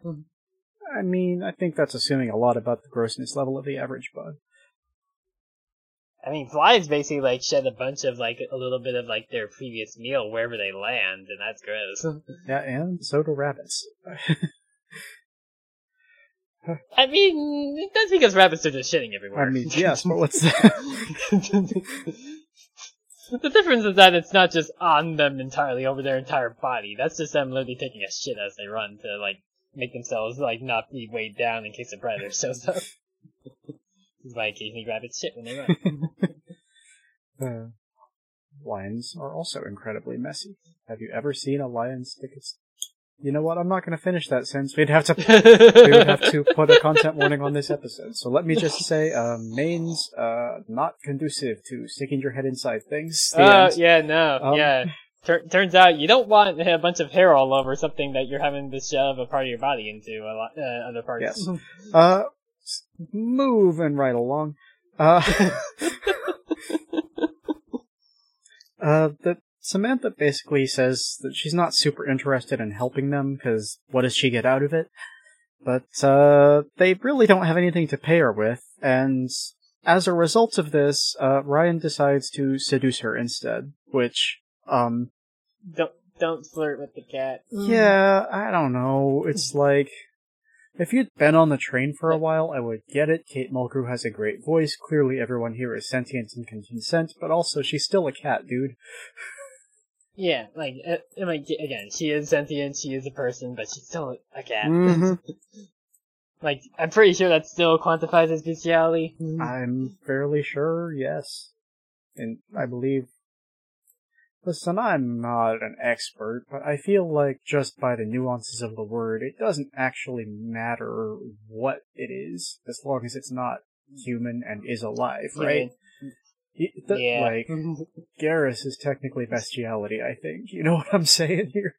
I mean, I think that's assuming a lot about the grossness level of the average bug.
I mean, flies basically like shed a bunch of like a little bit of like their previous meal wherever they land, and that's gross.
Yeah, and so do rabbits.
I mean, that's because rabbits are just shitting everywhere.
I mean, yes, but what's that?
the difference is that it's not just on them entirely over their entire body. That's just them literally taking a shit as they run to like make themselves like not be weighed down in case a predator shows up. Why occasionally rabbits shit when they run.
uh, lions are also incredibly messy. Have you ever seen a lion stick its... You know what? I'm not going to finish that sentence. We'd have to we would have to put a content warning on this episode. So let me just say, um, manes uh, not conducive to sticking your head inside things. The
Oh
end.
yeah, no,
Um,
yeah. Tur- turns out you don't want a bunch of hair all over something that you're having to shove a part of your body into a lot, uh, other parts.
Yes. S- moving right along. Uh, uh, that Samantha basically says that she's not super interested in helping them because what does she get out of it? But uh, they really don't have anything to pay her with, and as a result of this, uh, Ryan decides to seduce her instead. Which, um,
don't don't flirt with the cat.
yeah, I don't know. It's like if you'd been on the train for a while, I would get it. Kate Mulgrew has a great voice. Clearly, everyone here is sentient and can consent, but also she's still a cat, dude.
Yeah, like uh, I mean, again, she is sentient. She is a person, but she's still a cat.
Mhm.
like I'm pretty sure that still quantifies as bestiality.
I'm fairly sure, yes. And I believe. Listen, I'm not an expert, but I feel like just by the nuances of the word, it doesn't actually matter what it is, as long as it's not human and is alive, right? Y- th-
Yeah.
Like, Garrus is technically bestiality, I think. You know what I'm saying here?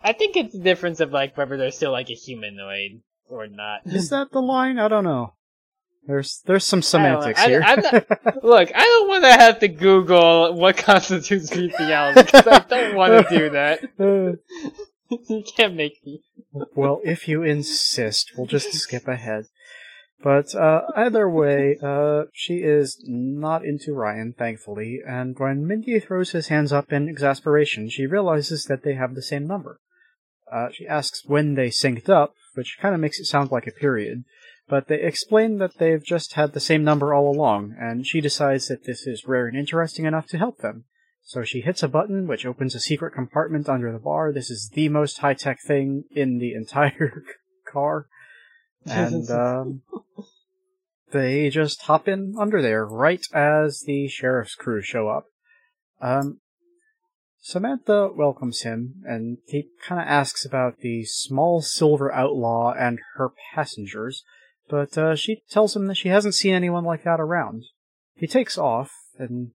I think it's the difference of like whether they're still like a humanoid or not.
Is that the line? I don't know. There's there's some
I
semantics
I-
here.
I'm Look, I don't want to have to Google what constitutes bestiality because I don't want to do that. You can't make me.
well, if you insist, we'll just skip ahead. But uh, either way, uh, she is not into Ryan, thankfully, and when Mindy throws his hands up in exasperation, she realizes that they have the same number. Uh, she asks when they synced up, which kind of makes it sound like a period, but they explain that they've just had the same number all along, and she decides that this is rare and interesting enough to help them. So she hits a button which opens a secret compartment under the bar. This is the most high tech thing in the entire car. And um, they just hop in under there right as the sheriff's crew show up. Um, Samantha welcomes him, and he kind of asks about the small silver outlaw and her passengers, but uh, she tells him that she hasn't seen anyone like that around. He takes off, and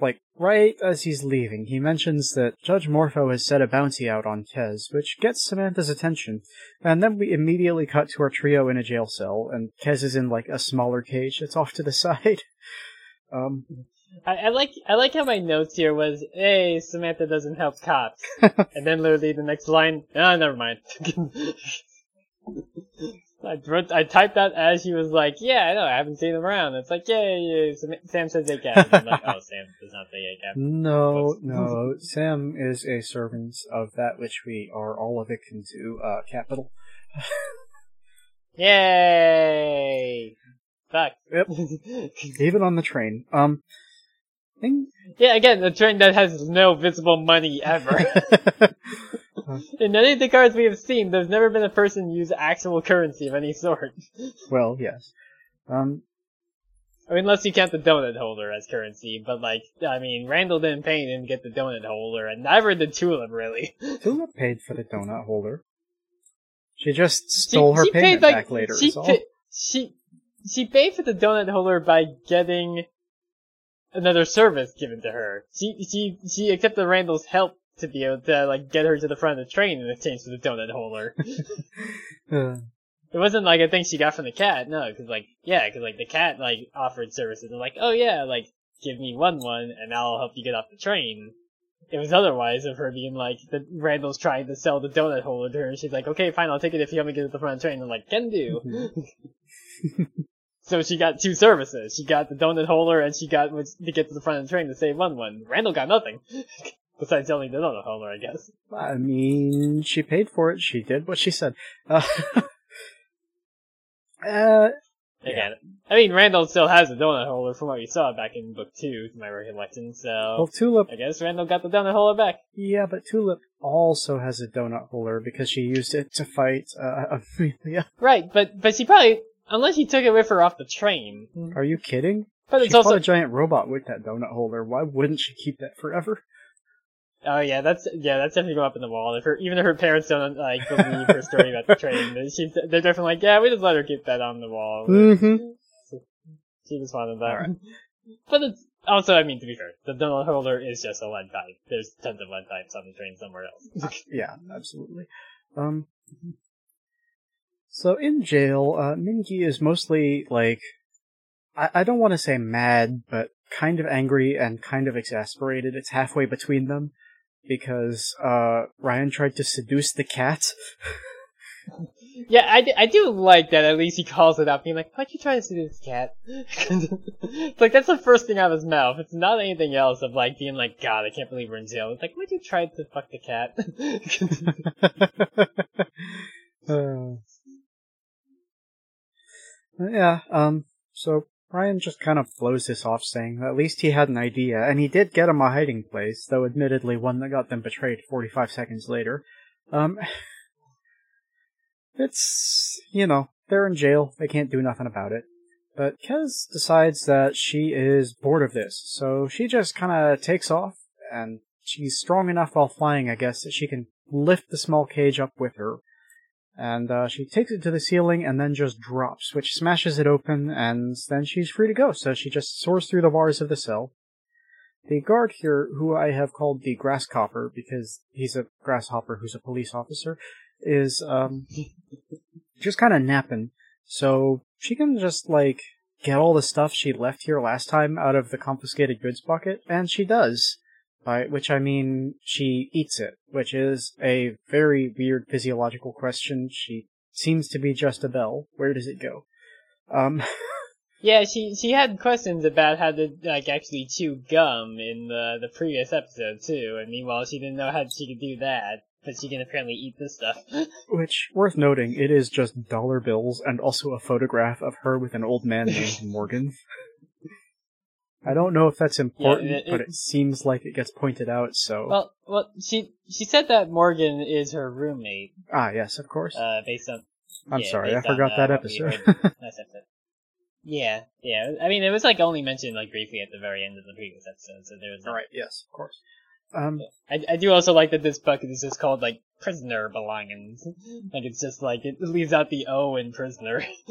like right as he's leaving, he mentions that Judge Morpho has set a bounty out on Kez, which gets Samantha's attention. And then we immediately cut to our trio in a jail cell, and Kez is in like a smaller cage that's off to the side. Um,
I, I like I like how my notes here was, "Hey, Samantha doesn't help cops," and then literally the next line, ah, never mind. I wrote, I typed that as she was like, "Yeah, I know, I haven't seen him around." It's like, "Yeah, yeah." Sam, Sam says they cap. I'm like, "Oh, Sam does not say a cap."
no, no, Sam is a servant of that which we are all awakened to, uh, capital.
Yay! Fuck.
Yep. Even on the train. Um, thing,
yeah, again, a train that has no visible money ever. In any of the cards we have seen, there's never been a person use actual currency of any sort.
well, yes. Um,
I mean, unless you count the donut holder as currency, but like, I mean, Randall didn't pay and didn't get the donut holder, and neither did Tulip really.
Tulip paid for the donut holder. She just stole her
she
payment
paid, like,
back later.
She, pa- she she paid for the donut holder by getting another service given to her. She she she accepted Randall's help to be able to like get her to the front of the train in exchange for the donut holder.
Uh,
It wasn't like a thing she got from the cat, no, because like yeah, because like the cat like offered services and like oh yeah, like give me one one and I'll help you get off the train. It was otherwise of her being like the Randall's trying to sell the donut holder to her, and she's like okay fine I'll take it if you help me get to the front of the train. And I'm like can do. so she got two services. She got the donut holder and she got to get to the front of the train to save one one. Randall got nothing. Besides selling the donut holder, I guess.
I mean, she paid for it. She did what she said. Uh, uh,
Again, I mean, Randall still has a donut holder from what we saw back in book two, to my recollection. So
well, Tulip,
I guess Randall got the donut holder back.
yeah, but Tulip also has a donut holder because she used it to fight uh, Amelia.
Right, but but she probably unless she took it with her off the train.
Are you kidding?
But
she
it's also
a giant robot with that donut holder. Why wouldn't she keep that forever?
oh yeah, that's yeah, that's definitely going up in the wall. If her even if her parents don't like believe her story about the train, then she's they're definitely like yeah, we just let her keep that on the wall.
Mm-hmm.
She just wanted that.
Alright.
But it's also, I mean, to be fair, the donut holder is just a lead pipe. There's tons of lead pipes on the train somewhere else.
Yeah, absolutely. Um, so in jail, uh, Mingy is mostly like, I, I don't want to say mad, but kind of angry and kind of exasperated. It's halfway between them because uh, Ryan tried to seduce the cat.
Yeah, I, d- I do like that at least he calls it out, being like, why'd you try to seduce this cat? it's like, that's the first thing out of his mouth. It's not anything else of like being like, God, I can't believe we're in jail. It's like, why'd you try to fuck the cat?
Uh, yeah, um, so Ryan just kind of blows this off, saying at least he had an idea, and he did get him a hiding place, though admittedly one that got them betrayed 45 seconds later. Um, it's, you know, they're in jail, they can't do nothing about it. But Kez decides that she is bored of this, so she just kind of takes off, and she's strong enough while flying, I guess, that she can lift the small cage up with her and uh, she takes it to the ceiling and then just drops, which smashes it open, and then she's free to go. So she just soars through the bars of the cell. The guard here, who I have called the Grasshopper because he's a grasshopper who's a police officer, is um, just kind of napping. So she can just like get all the stuff she left here last time out of the confiscated goods bucket, and she does by which I mean she eats it, which is a very weird physiological question. She seems to be just a bell. Where does it go? Um,
yeah, she, she had questions about how to, like, actually chew gum in the, the previous episode, too, and meanwhile she didn't know how she could do that, but she can apparently eat this stuff.
which, worth noting, it is just dollar bills and also a photograph of her with an old man named Morgan. I don't know if that's important,
it-
but
it-
it seems like it gets pointed out, so.
well, well, she, she said that Morgan is her roommate,
ah, yes, of course.
uh, based on,
I'm
yeah,
sorry, I
based on,
forgot
uh,
that episode.
episode. Yeah, yeah. I mean, it was like only mentioned like briefly at the very end of the previous episode, so there was. Like,
yes, of course. Um,
I, I do also like that this bucket is just called like prisoner belongings. like it's just like it leaves out the O in prisoner.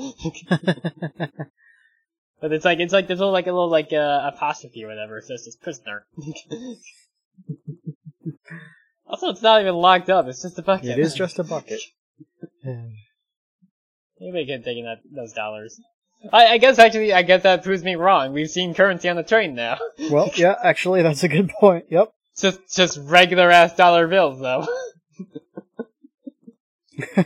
but it's like it's like there's a little like a little like uh, apostrophe or whatever, so it's just prisoner. also, it's not even locked up. It's just a bucket.
it is just a bucket.
Maybe I could have taken that those dollars. I, I guess actually, I guess that proves me wrong. We've seen currency on the train now.
well, yeah, actually, that's a good point. Yep.
just just regular ass dollar bills though.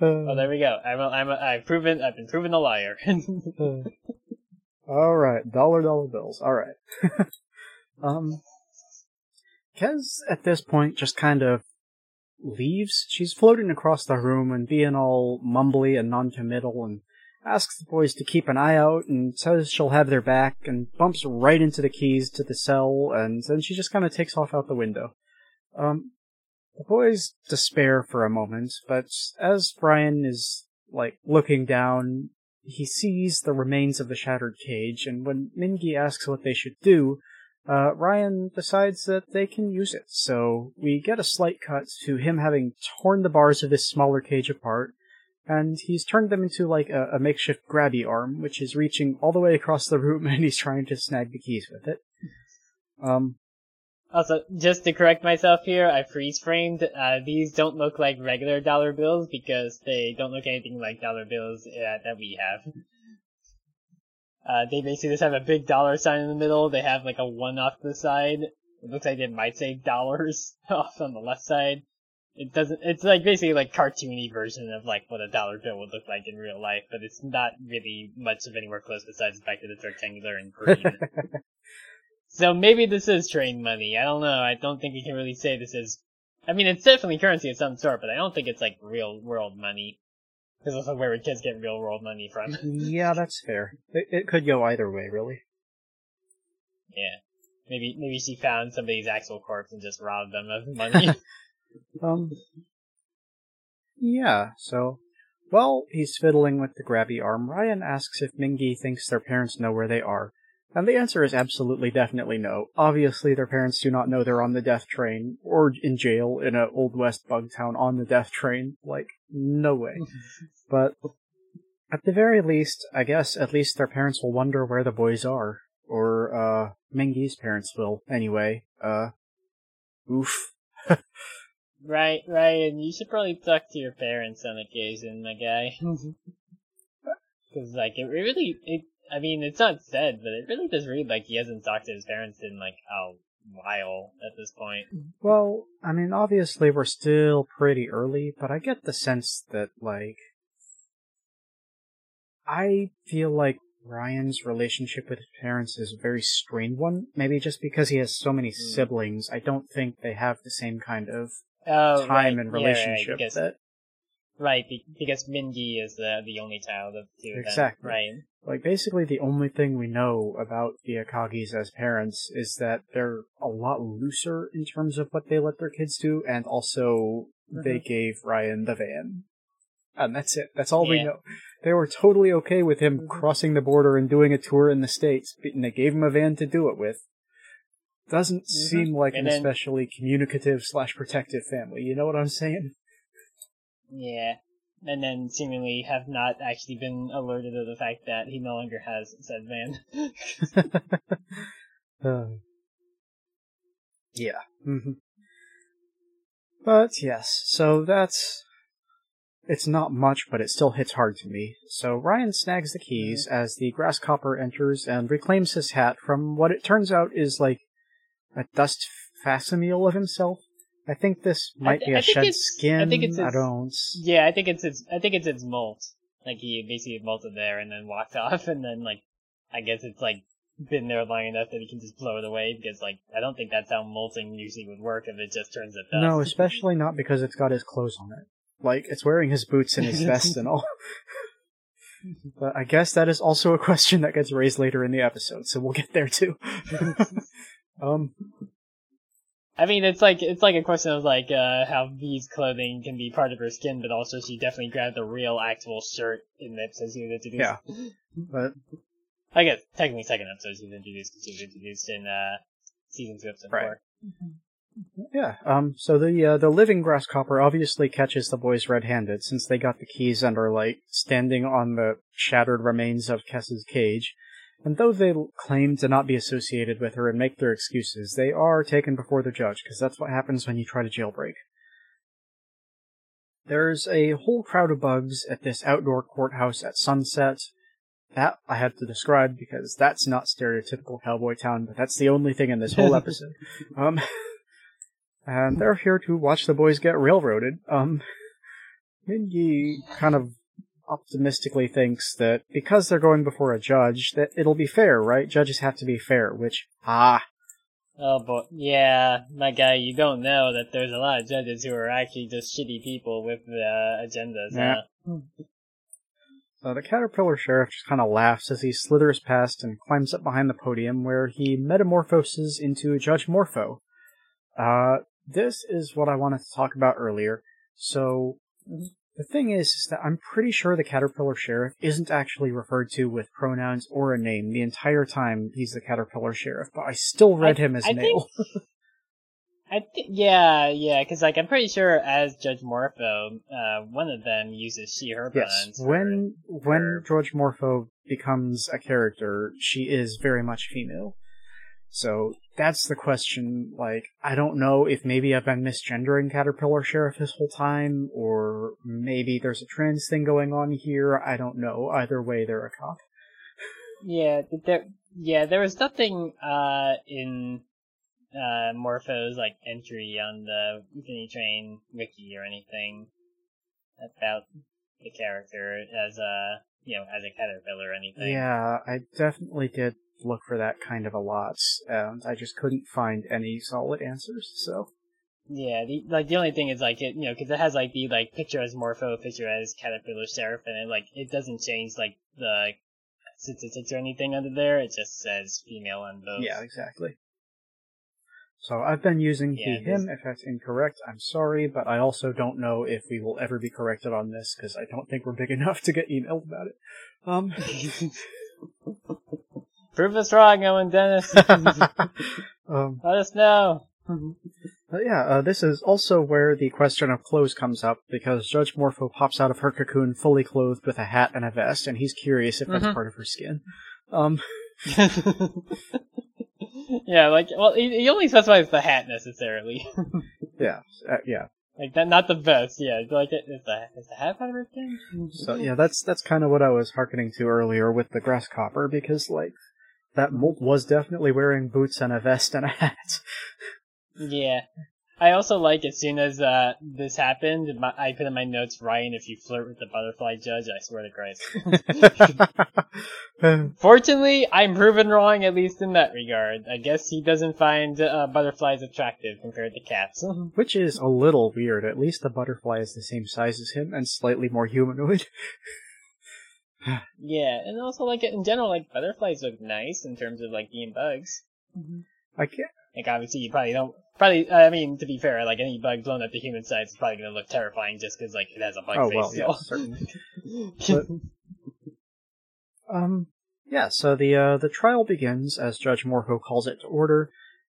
Oh,
Uh,
there we go. I'm a, I'm a, I've proven I've been proven a liar.
uh, all right, dollar dollar bills. All right. um, Kez at this point just kind of leaves. She's floating across the room and being all mumbly and non-committal, and asks the boys to keep an eye out, and says she'll have their back, and bumps right into the keys to the cell, and then she just kind of takes off out the window. Um, the boys despair for a moment, but as Ryan is like looking down he sees the remains of the shattered cage, and when Mingi asks what they should do, uh, Ryan decides that they can use it. So we get a slight cut to him having torn the bars of this smaller cage apart, and he's turned them into like a, a makeshift grabby arm, which is reaching all the way across the room, and he's trying to snag the keys with it. Um,
Also, just to correct myself here, I freeze framed. Uh, these don't look like regular dollar bills because they don't look anything like dollar bills uh, that we have. Uh, they basically just have a big dollar sign in the middle. They have like a one off the side. It looks like it might say dollars off on the left side. It doesn't. It's like basically like cartoony version of like what a dollar bill would look like in real life, but it's not really much of anywhere close besides the fact that it's rectangular and green. so maybe this is train money. I don't know. I don't think we can really say this is. I mean, it's definitely currency of some sort, but I don't think it's like real world money. Because also where would kids get real world money from?
yeah, that's fair. It, it could go either way, really.
yeah. Maybe maybe she found somebody's actual corpse and just robbed them of money.
Um, yeah, so, while he's fiddling with the grabby arm, Ryan asks if Mingy thinks their parents know where they are. And the answer is absolutely definitely no. Obviously, their parents do not know they're on the death train, or in jail in an Old West bug town on the death train. Like, no way. but, at the very least, I guess at least their parents will wonder where the boys are. Or, uh, Mingy's parents will, anyway. Uh, oof.
right, Ryan, you should probably talk to your parents on occasion, my guy. Because, like, it really, it, I mean, it's not said, but it really does read like he hasn't talked to his parents in, like, a while at this point.
Well, I mean, obviously we're still pretty early, but I get the sense that, like, I feel like Ryan's relationship with his parents is a very strained one. Maybe just because he has so many
Mm.
siblings, I don't think they have the same kind of
Oh,
time
right.
and
Yeah, right,
relationship that,
right, because Mingy is the, the only child of two of them.
Exactly.
Right.
like, basically the only thing we know about the Akagis as parents is that they're a lot looser in terms of what they let their kids do, and also they
Mm-hmm.
gave Ryan the van. And that's it. That's all we know. They were totally okay with him
Mhm.
crossing the border and doing a tour in the States, and they gave him a van to do it with. Doesn't seem like
And
an
then-
especially communicative slash protective family. You know what I'm saying?
Yeah. And then seemingly have not actually been alerted of the fact that he no longer has said van.
Uh, yeah. hmm But yes, so that's. It's not much, but it still hits hard to me. So Ryan snags the keys as the grasshopper enters and reclaims his hat from what it turns out is like a dust facsimile of himself. I think this might
th-
be a shed skin.
I think it's
I don't.
Yeah, I think it's its, I think it's its molt. Like he basically molted there and then walked off and then like, I guess it's like been there long enough that he can just blow it away because like, I don't think that's how molting usually would work if it just turns it dust.
No, especially not because it's got his clothes on it. Like, it's wearing his boots and his vest and all. but I guess that is also a question that gets raised later in the episode, so we'll get there too. um,
I mean, it's like it's like a question of like uh, how V's clothing can be part of her skin, but also she definitely grabbed the real actual shirt in the episode she was introduced.
Yeah. but
I guess technically second episode she was introduced because she was introduced in uh, season two episode
Right.
four.
yeah, um, so the uh, the living grasshopper obviously catches the boys red-handed since they got the keys and are like standing on the shattered remains of Kez's cage. And though they claim to not be associated with her and make their excuses, they are taken before the judge, because that's what happens when you try to jailbreak. There's a whole crowd of bugs at this outdoor courthouse at sunset. That I had to describe because that's not stereotypical cowboy town, but that's the only thing in this whole episode. um, and they're here to watch the boys get railroaded. Um, Mingy kind of optimistically thinks that because they're going before a judge, that it'll be fair, right? Judges have to be fair, which, ah,
Oh boy, yeah, my guy, you don't know that there's a lot of judges who are actually just shitty people with uh, agendas.
Yeah.
Huh?
So the caterpillar sheriff just kind of laughs as he slithers past and climbs up behind the podium where he metamorphoses into Judge Morpho. Uh, this is what I wanted to talk about earlier. So, The thing is, is that I'm pretty sure the Caterpillar Sheriff isn't actually referred to with pronouns or a name the entire time he's the Caterpillar Sheriff, but I still read
I-
him as
I
male.
I th- yeah, yeah, because like I'm pretty sure as Judge Morpho, uh, one of them uses she/her
yes,
pronouns. for-
when when
for-
Judge Morpho becomes a character, she is very much female. So that's the question. Like, I don't know if maybe I've been misgendering Caterpillar Sheriff this whole time, or maybe there's a trans thing going on here. I don't know. Either way, they're a cop.
Yeah, there. Yeah, there was nothing uh in uh Morpho's like entry on the Infinity Train wiki or anything about the character as a you know as a caterpillar or anything.
Yeah, I definitely did look for that kind of a lot, and I just couldn't find any solid answers. So
Yeah, the, like the only thing is like it, you know, because it has like the like picture as Morpho, picture as Caterpillar Sheriff, and it like it doesn't change like the statistics or anything under there. It just says female on both.
yeah, exactly. So I've been using
Yeah,
he him. If that's incorrect, I'm sorry, but I also don't know if we will ever be corrected on this because I don't think we're big enough to get emailed about it. Um,
Prove us wrong, Owen Dennis.
um,
Let us know.
But yeah, uh, this is also where the question of clothes comes up because Judge Morpho pops out of her cocoon fully clothed with a hat and a vest, and he's curious if that's
Mhm.
part of her skin. Um,
yeah, like well, he, he only specifies the hat necessarily,
yeah, uh, yeah.
like that, not the vest. Yeah, like it, is the is the hat part of her skin?
So yeah, that's that's kind of what I was hearkening to earlier with the grasshopper because like that molt was definitely wearing boots and a vest and a hat.
Yeah. I also like as soon as uh, this happened, my, I put in my notes, Ryan, if you flirt with the butterfly judge, I swear to Christ. Fortunately, I'm proven wrong, at least in that regard. I guess he doesn't find uh, butterflies attractive compared to cats.
Which is a little weird. At least the butterfly is the same size as him and slightly more humanoid.
Yeah, and also, like, in general, like, butterflies look nice in terms of, like, being bugs.
I can't.
Like, obviously, you probably don't, probably, I mean, to be fair, like, any bug blown up to human size is probably gonna look terrifying just because, like, it has a bug
Oh
face.
well, yeah,
so.
certainly. But- Um, yeah, so the uh, the trial begins as Judge Morpho calls it to order,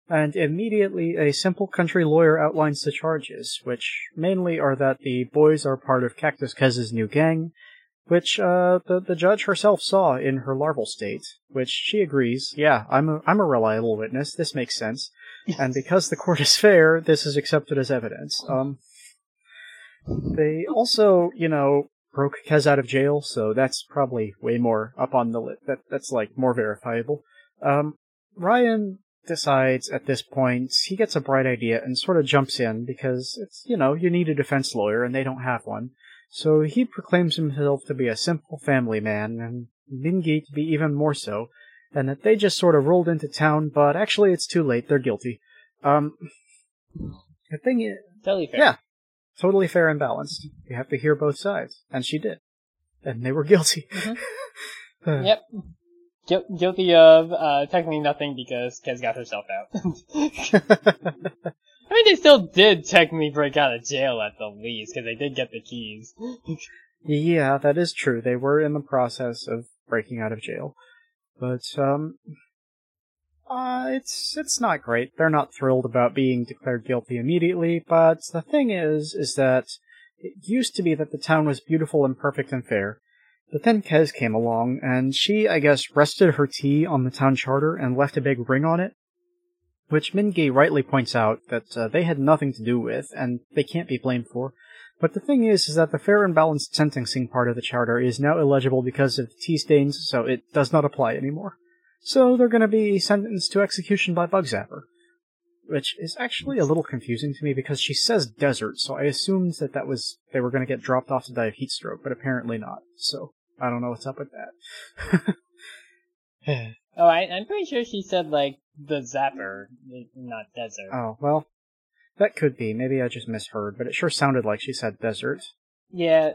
and immediately a simple country lawyer outlines the charges, which mainly are that the boys are part of Cactus Kez's new gang, which uh, the the judge herself saw in her larval state, which she agrees. Yeah, I'm a I'm a reliable witness. This makes sense, and because the court is fair, this is accepted as evidence. Um, they also, you know, broke Kez out of jail, so that's probably way more up on the list. That that's like more verifiable. Um, Ryan decides at this point he gets a bright idea and sort of jumps in because it's you know you need a defense lawyer and they don't have one. So he proclaims himself to be a simple family man and Mingi to be even more so, and that they just sort of rolled into town, but actually it's too late. They're guilty. Um, the thing is,
totally fair.
Yeah. totally fair and balanced. You have to hear both sides, and she did, and they were guilty. Uh,
Yep. Guil- guilty of uh, technically nothing because Kez got herself out. Still did technically break out of jail at the least because they did get the keys.
yeah, that is true. They were in the process of breaking out of jail, but um, uh, it's it's not great. They're not thrilled about being declared guilty immediately. But the thing is, is that it used to be that the town was beautiful and perfect and fair. But then Kez came along, and she, I guess, rested her tea on the town charter and left a big ring on it, which Mingi rightly points out that uh, they had nothing to do with, and they can't be blamed for. But the thing is, is that the fair and balanced sentencing part of the charter is now illegible because of the tea stains, so it does not apply anymore. So they're going to be sentenced to execution by Bug Zapper. Which is actually a little confusing to me because she says desert, so I assumed that that was they were going to get dropped off to die of heat stroke, but apparently not. So I don't know what's up with that.
Oh, I, I'm pretty sure she said like the zapper, not desert.
oh well, that could be. Maybe I just misheard, but it sure sounded like she said desert.
Yeah,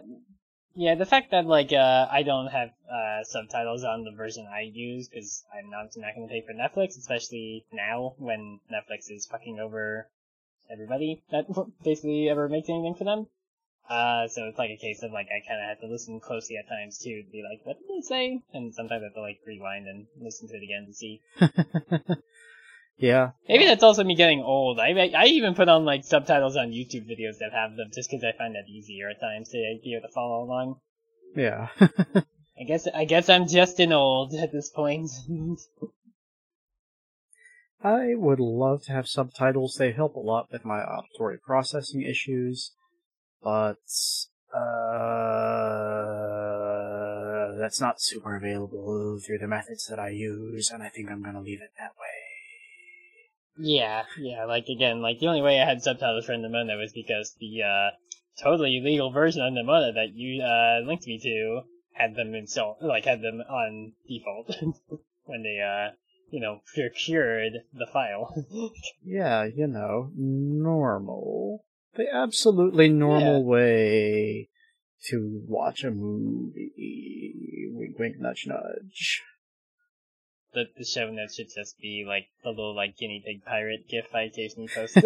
yeah. The fact that like uh, I don't have uh, subtitles on the version I use because I'm not not going to pay for Netflix, especially now when Netflix is fucking over everybody that basically ever makes anything for them. Uh, so it's like a case of like I kind of have to listen closely at times too to be like, what did they say? And sometimes I have to like rewind and listen to it again to see.
yeah.
Maybe that's also me getting old. I I even put on like subtitles on YouTube videos that have them just because I find that easier at times to be able to follow along.
Yeah.
I guess I guess I'm just an old at this point.
I would love to have subtitles. They help a lot with my auditory processing issues, but uh, that's not super available through the methods that I use, and I think I'm gonna leave it that way.
Yeah, yeah, like again, like the only way I had subtitles for Nimona was because the uh totally legal version of Nimona that you uh linked me to had them installed like had them on default when they uh you know, procured the file.
yeah, you know, normal. The absolutely normal yeah. way to watch a movie. Wink, wink, nudge, nudge.
The, the show notes should just be like the little like guinea pig pirate gif I occasionally post. I,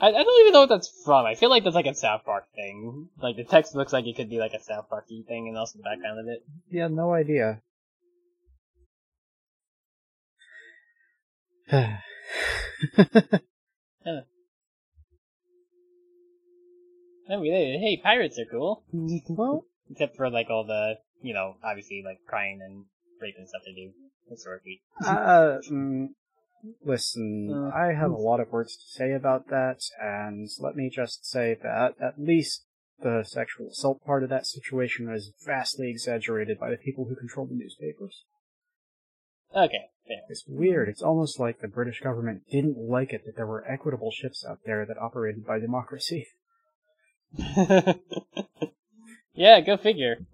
I don't even know what that's from. I feel like that's like a South Park thing. Like the text looks like it could be like a South Parky thing, and also the background of it.
Yeah, no idea. huh.
I mean, hey, pirates are cool.
well,
except for like all the, you know, obviously like crying and rape and stuff they do historically.
uh, mm, listen, uh, I have a lot of words to say about that, and let me just say that at least the sexual assault part of that situation is vastly exaggerated by the people who control the newspapers.
Okay, fair.
It's weird. It's almost like the British government didn't like it that there were equitable ships out there that operated by democracy.
yeah, go figure.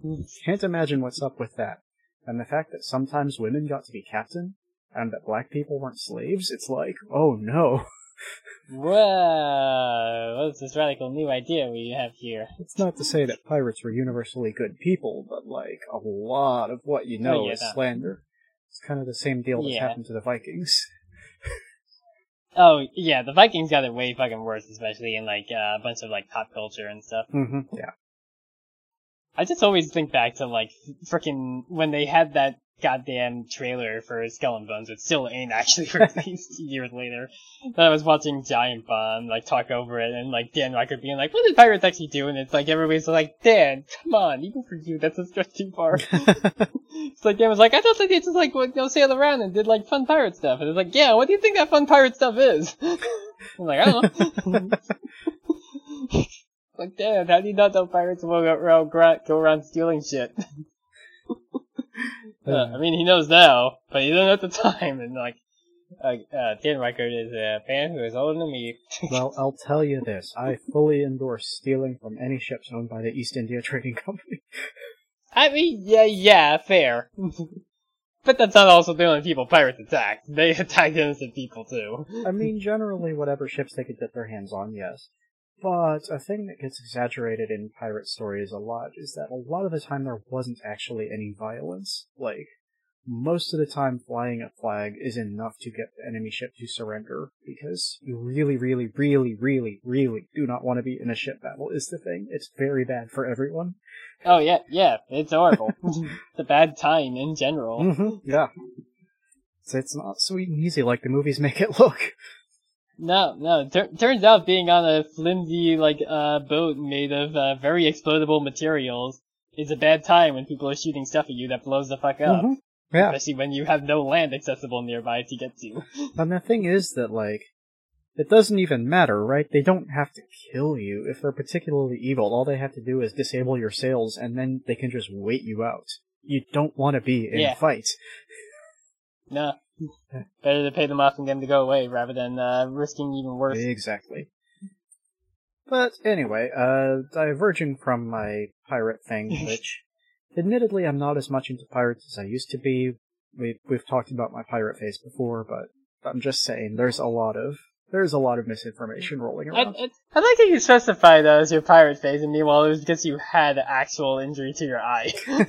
Can't imagine what's up with that. And the fact that sometimes women got to be captain, and that black people weren't slaves, it's like, oh no.
Whoa, what's this radical new idea we have here?
It's not to say that pirates were universally good people, but like, a lot of what you know oh, yeah, is slander. It's kind of the same deal that yeah. happened to the Vikings.
oh yeah, the Vikings got it way fucking worse, especially in like uh, a bunch of like pop culture and stuff.
Mm-hmm. Yeah.
I just always think back to like freaking when they had that goddamn trailer for Skull and Bones, which still ain't actually released years later. That I was watching Giant Bomb like talk over it, and like Dan Ryckert being like, "What did pirates actually do?" And it's like everybody's like, "Dan, come on, even for you, that's a stretch too far." it's like Dan was like, "I thought they just like go sail around and did like fun pirate stuff," and it's like, "Yeah, what do you think that fun pirate stuff is?" I'm like, I don't know. Like, Dan, how do you not know pirates will go, go around stealing shit? Uh, I mean, he knows now, but he didn't at the time. And like, uh, uh, Dan is a fan who is older than me.
well, I'll tell you this: I fully endorse stealing from any ships owned by the East India Trading Company.
I mean, yeah, yeah, fair. but that's not also the only people pirates attacked. They attacked innocent people too.
I mean, generally, whatever ships they could get their hands on, yes. But a thing that gets exaggerated in pirate stories a lot is that a lot of the time there wasn't actually any violence. Like, most of the time flying a flag is enough to get the enemy ship to surrender, because you really, really, really, really, really do not want to be in a ship battle is the thing. It's very bad for everyone.
Oh yeah, yeah, it's horrible. it's a bad time in general.
Mm-hmm, yeah. So it's not sweet and easy like the movies make it look.
No, no. Tur- turns out being on a flimsy like uh boat made of uh, very explodable materials is a bad time when people are shooting stuff at you that blows the fuck up.
Mm-hmm. Yeah.
Especially when you have no land accessible nearby to get to.
and the thing is that like it doesn't even matter, right? They don't have to kill you. If they're particularly evil, all they have to do is disable your sails and then they can just wait you out. You don't want to be in
yeah.
a fight.
No. Better to pay them off and get them to go away rather than uh, risking even worse.
Exactly. But anyway, uh, diverging from my pirate thing, which admittedly I'm not as much into pirates as I used to be. We we've talked about my pirate phase before, but I'm just saying there's a lot of there's a lot of misinformation rolling around.
I, I, I like how you specify that as your pirate phase, and meanwhile it was because you had actual injury to your eye.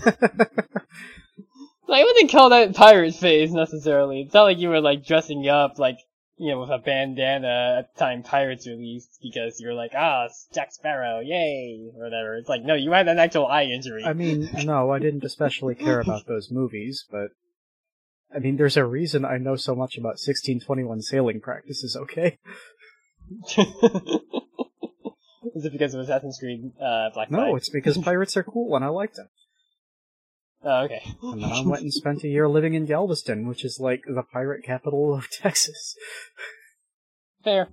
I wouldn't call that pirate phase necessarily. It's not like you were like dressing up like you know, with a bandana at the time Pirates released because you're like, ah, Jack Sparrow, yay, or whatever. It's like, no, you had an actual eye injury.
I mean, no, I didn't especially care about those movies, but I mean, there's a reason I know so much about 1621 sailing practices, okay?
Is it because of Assassin's Creed uh, Black
No,
Flag?
it's because pirates are cool and I like them.
Oh, okay.
And then I went and spent a year living in Galveston, which is like the pirate capital of Texas.
Fair.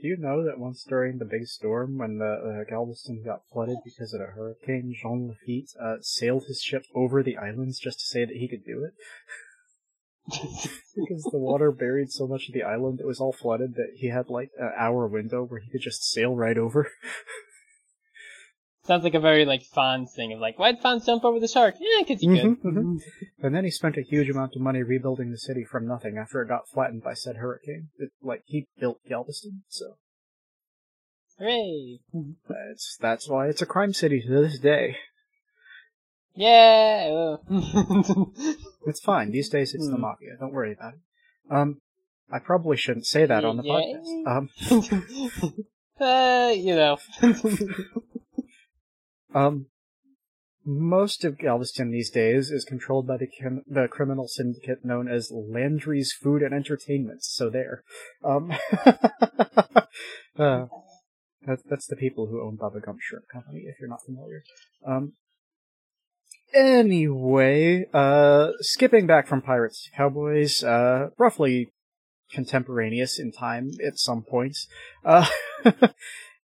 Do you know that once during the big storm, when the uh, Galveston got flooded because of a hurricane, Jean Lafitte uh, sailed his ship over the islands just to say that he could do it? because the water buried so much of the island, it was all flooded that he had like an hour window where he could just sail right over.
Sounds like a very like Fonz thing of like, why'd Fonz jump over the shark? Yeah, because he could.
Mhm, mhm. And then he spent a huge amount of money rebuilding the city from nothing after it got flattened by said hurricane. It, like he built Galveston, so
Hooray!
that's that's why it's a crime city to this day.
Yeah. oh.
It's fine. These days it's the
Hmm.
mafia. Don't worry about it. Um, I probably shouldn't say that on the
Yeah.
podcast. Um,
uh, you know.
um, most of Galveston these days is controlled by the crim- the criminal syndicate known as Landry's Food and Entertainment. So there. Um, uh, that, that's the people who own Bubba Gump Shrimp Company. If you're not familiar. Um. Anyway, uh, skipping back from Pirates to Cowboys, uh, roughly contemporaneous in time at some points. Uh,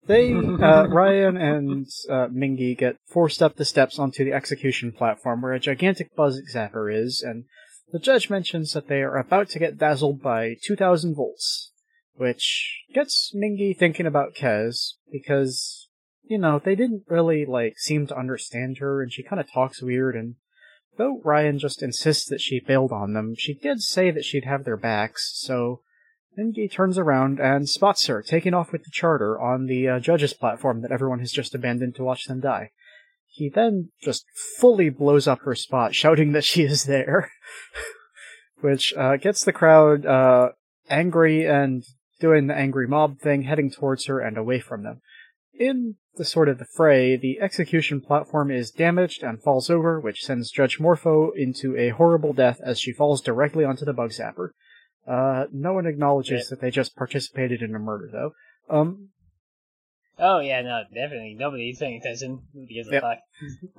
they, uh, Ryan and uh, Mingy get forced up the steps onto the execution platform where a gigantic buzz zapper is, and the judge mentions that they are about to get dazzled by 2000 volts, which gets Mingy thinking about Kez, because, you know, they didn't really, like, seem to understand her, and she kind of talks weird, and though Ryan just insists that she bailed on them, she did say that she'd have their backs, so Mingy turns around and spots her taking off with the charter on the uh, judge's platform that everyone has just abandoned to watch them die. He then just fully blows up her spot, shouting that she is there, which uh, gets the crowd uh, angry and doing the angry mob thing, heading towards her and away from them. In the sort of the fray, the execution platform is damaged and falls over, which sends Judge Morpho into a horrible death as she falls directly onto the bug zapper. Uh, no one acknowledges
Yeah.
that they just participated in a murder, though. Um,
oh yeah, no, definitely nobody's paying attention. Who gives a fuck?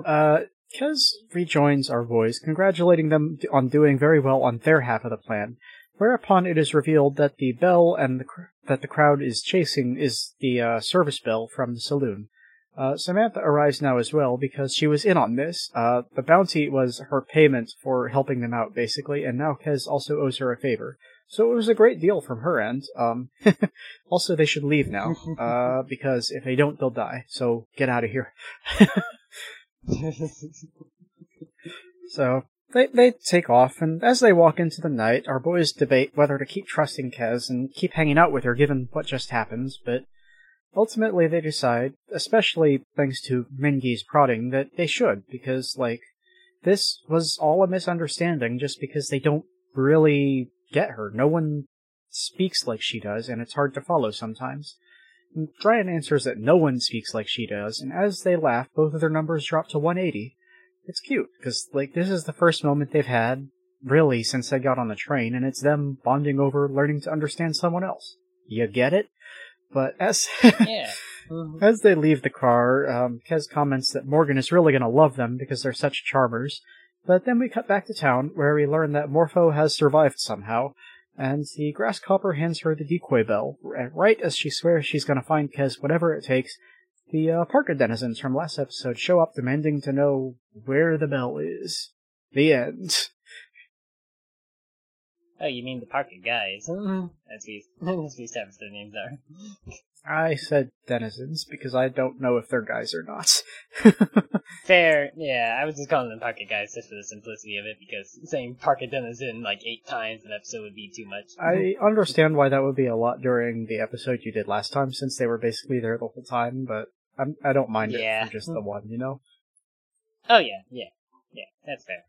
uh, Kez rejoins our boys, congratulating them on doing very well on their half of the plan. Whereupon it is revealed that the bell and the cr- that the crowd is chasing is the uh, service bell from the saloon. Uh, Samantha arrives now as well because she was in on this. Uh, the bounty was her payment for helping them out, basically, and now Kez also owes her a favor. So it was a great deal from her end. Um, also, they should leave now, uh, because if they don't, they'll die. So get out of here. So they they take off, and as they walk into the night, our boys debate whether to keep trusting Kez and keep hanging out with her given what just happens, but ultimately they decide, especially thanks to Mingy's prodding, that they should, because, like, this was all a misunderstanding just because they don't really get her. No one speaks like she does, and it's hard to follow sometimes. And answers that no one speaks like she does, and as they laugh, both of their numbers drop to 180. It's cute, because, like, this is the first moment they've had, really, since they got on the train, and it's them bonding over learning to understand someone else. You get it? But as
yeah.
as they leave the car, um, Kez comments that Morgan is really going to love them because they're such charmers. But then we cut back to town, where we learn that Morpho has survived somehow, and the grasshopper hands her the decoy bell. Right as she swears she's to find Kez whatever it takes, the uh, Parker denizens from last episode show up demanding to know where the bell is. The end.
Oh, you mean the Parker guys? Mm-hmm. As we as we established their names are.
I said denizens because I don't know if they're guys or not.
Fair, yeah. I was just calling them Parker guys just for the simplicity of it, because saying Parker Denizen like eight times an episode would be too much.
I understand why that would be a lot during the episode you did last time, since they were basically there the whole time. But I'm, I don't mind
Yeah.
it for just the hmm. one, you know.
Oh yeah, yeah, yeah. That's fair.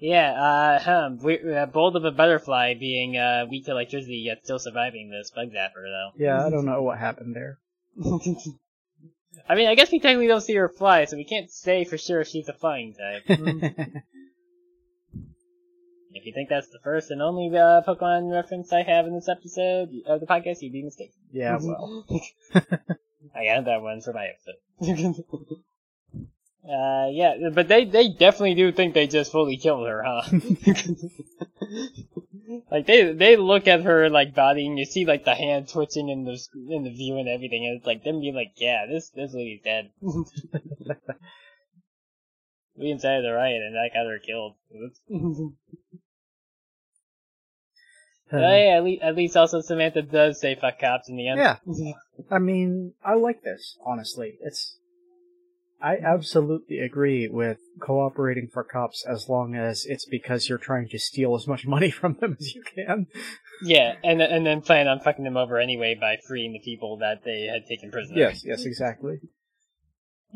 Yeah, uh, huh, we, uh, bold of a butterfly being, uh, weak to electricity yet still surviving this bug zapper, though.
Yeah, I don't know what happened there.
I mean, I guess we technically don't see her fly, so we can't say for sure if she's a flying type. if you think that's the first and only uh, Pokemon reference I have in this episode of the podcast, you'd be mistaken.
yeah, well.
I added that one for my episode. Uh, yeah, but they they definitely do think they just fully killed her, huh? like they they look at her like body and you see like the hand twitching in the in the view and everything, and it's like them being like, yeah, this this lady's dead. we incited the riot and that got her killed.
Uh,
hey, at least, at least also Samantha does say fuck cops in the end.
Yeah. I mean, I like this, honestly. It's. I absolutely agree with cooperating for cops as long as it's because you're trying to steal as much money from them as you can.
Yeah, and and then plan on fucking them over anyway by freeing the people that they had taken prisoner.
Yes, yes, exactly.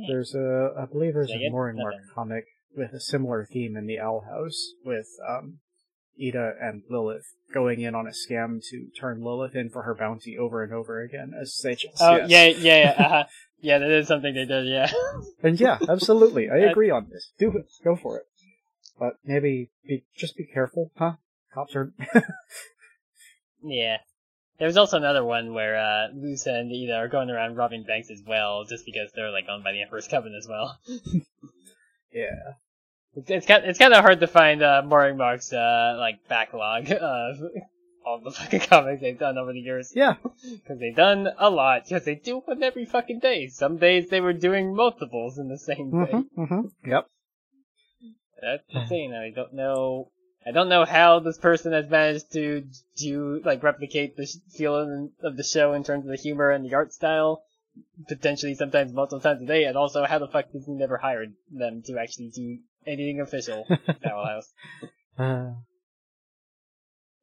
There's a, I believe there's a
get Moringmark
comic with a similar theme in the Owl House with um, Eda and Lilith going in on a scam to turn Lilith in for her bounty over and over again as they just.
Oh
yes.
yeah, yeah, yeah. Uh-huh. yeah, that is something they did. Yeah.
And yeah, absolutely, I agree on this. Do it, go for it. But maybe be just be careful, huh? Cops are.
Yeah. There was also another one where uh, Lusa and Eda are going around robbing banks as well, just because they're like owned by the Emperor's Coven as well.
yeah.
It's it's kind it's kind of hard to find uh, Moringmark's uh like backlog of all the fucking comics they've done over the years.
Yeah.
Because they've done a lot. Because they do one every fucking day. Some days they were doing multiples in the same day.
Mm-hmm, mm-hmm. Yep.
That's insane. I don't know. I don't know how this person has managed to do like replicate the sh- feeling of the show in terms of the humor and the art style, potentially sometimes multiple times a day, and also how the fuck Disney never hired them to actually do anything official. Owl House.
Uh,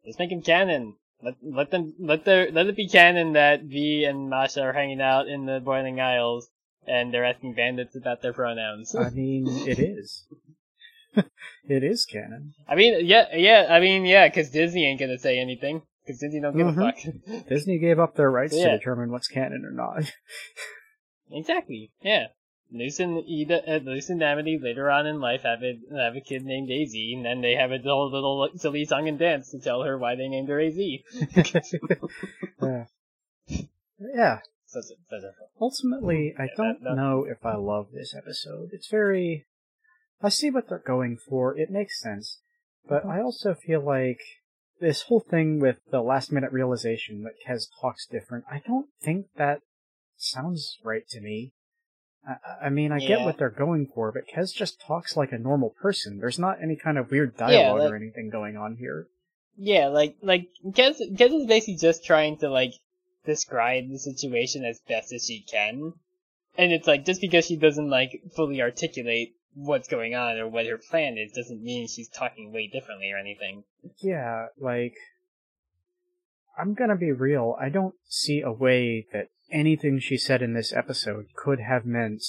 Just make them canon. Let let them let their let it be canon that Vee and Masha are hanging out in the Boiling Isles and they're asking bandits about their pronouns.
I mean, it is. it is canon.
I mean, yeah, yeah, I mean, yeah, because Disney ain't gonna say anything. Because Disney don't give
Mhm.
a fuck.
Disney gave up their rights
Yeah.
to determine what's canon or not.
exactly, yeah. Luz and Eda, uh, Luz and Amity later on in life have a have a kid named Az, and then they have a whole little silly song and dance to tell her why they named her Az.
yeah. yeah.
Such a, such
Ultimately, I
Yeah,
don't
that-
know if I love this episode. It's very. I see what they're going for. It makes sense. But I also feel like this whole thing with the last minute realization that Kez talks different, I don't think that sounds right to me. I, I mean, I get what they're going for, but Kez just talks like a normal person. There's not any kind of weird dialogue
like-
or anything going on here.
Yeah, like like Kez Kez is basically just trying to like describe the situation as best as she can, and it's like just because she doesn't like fully articulate what's going on or what her plan is doesn't mean she's talking way differently or anything.
Yeah, like, I'm gonna be real. I don't see a way that anything she said in this episode could have meant.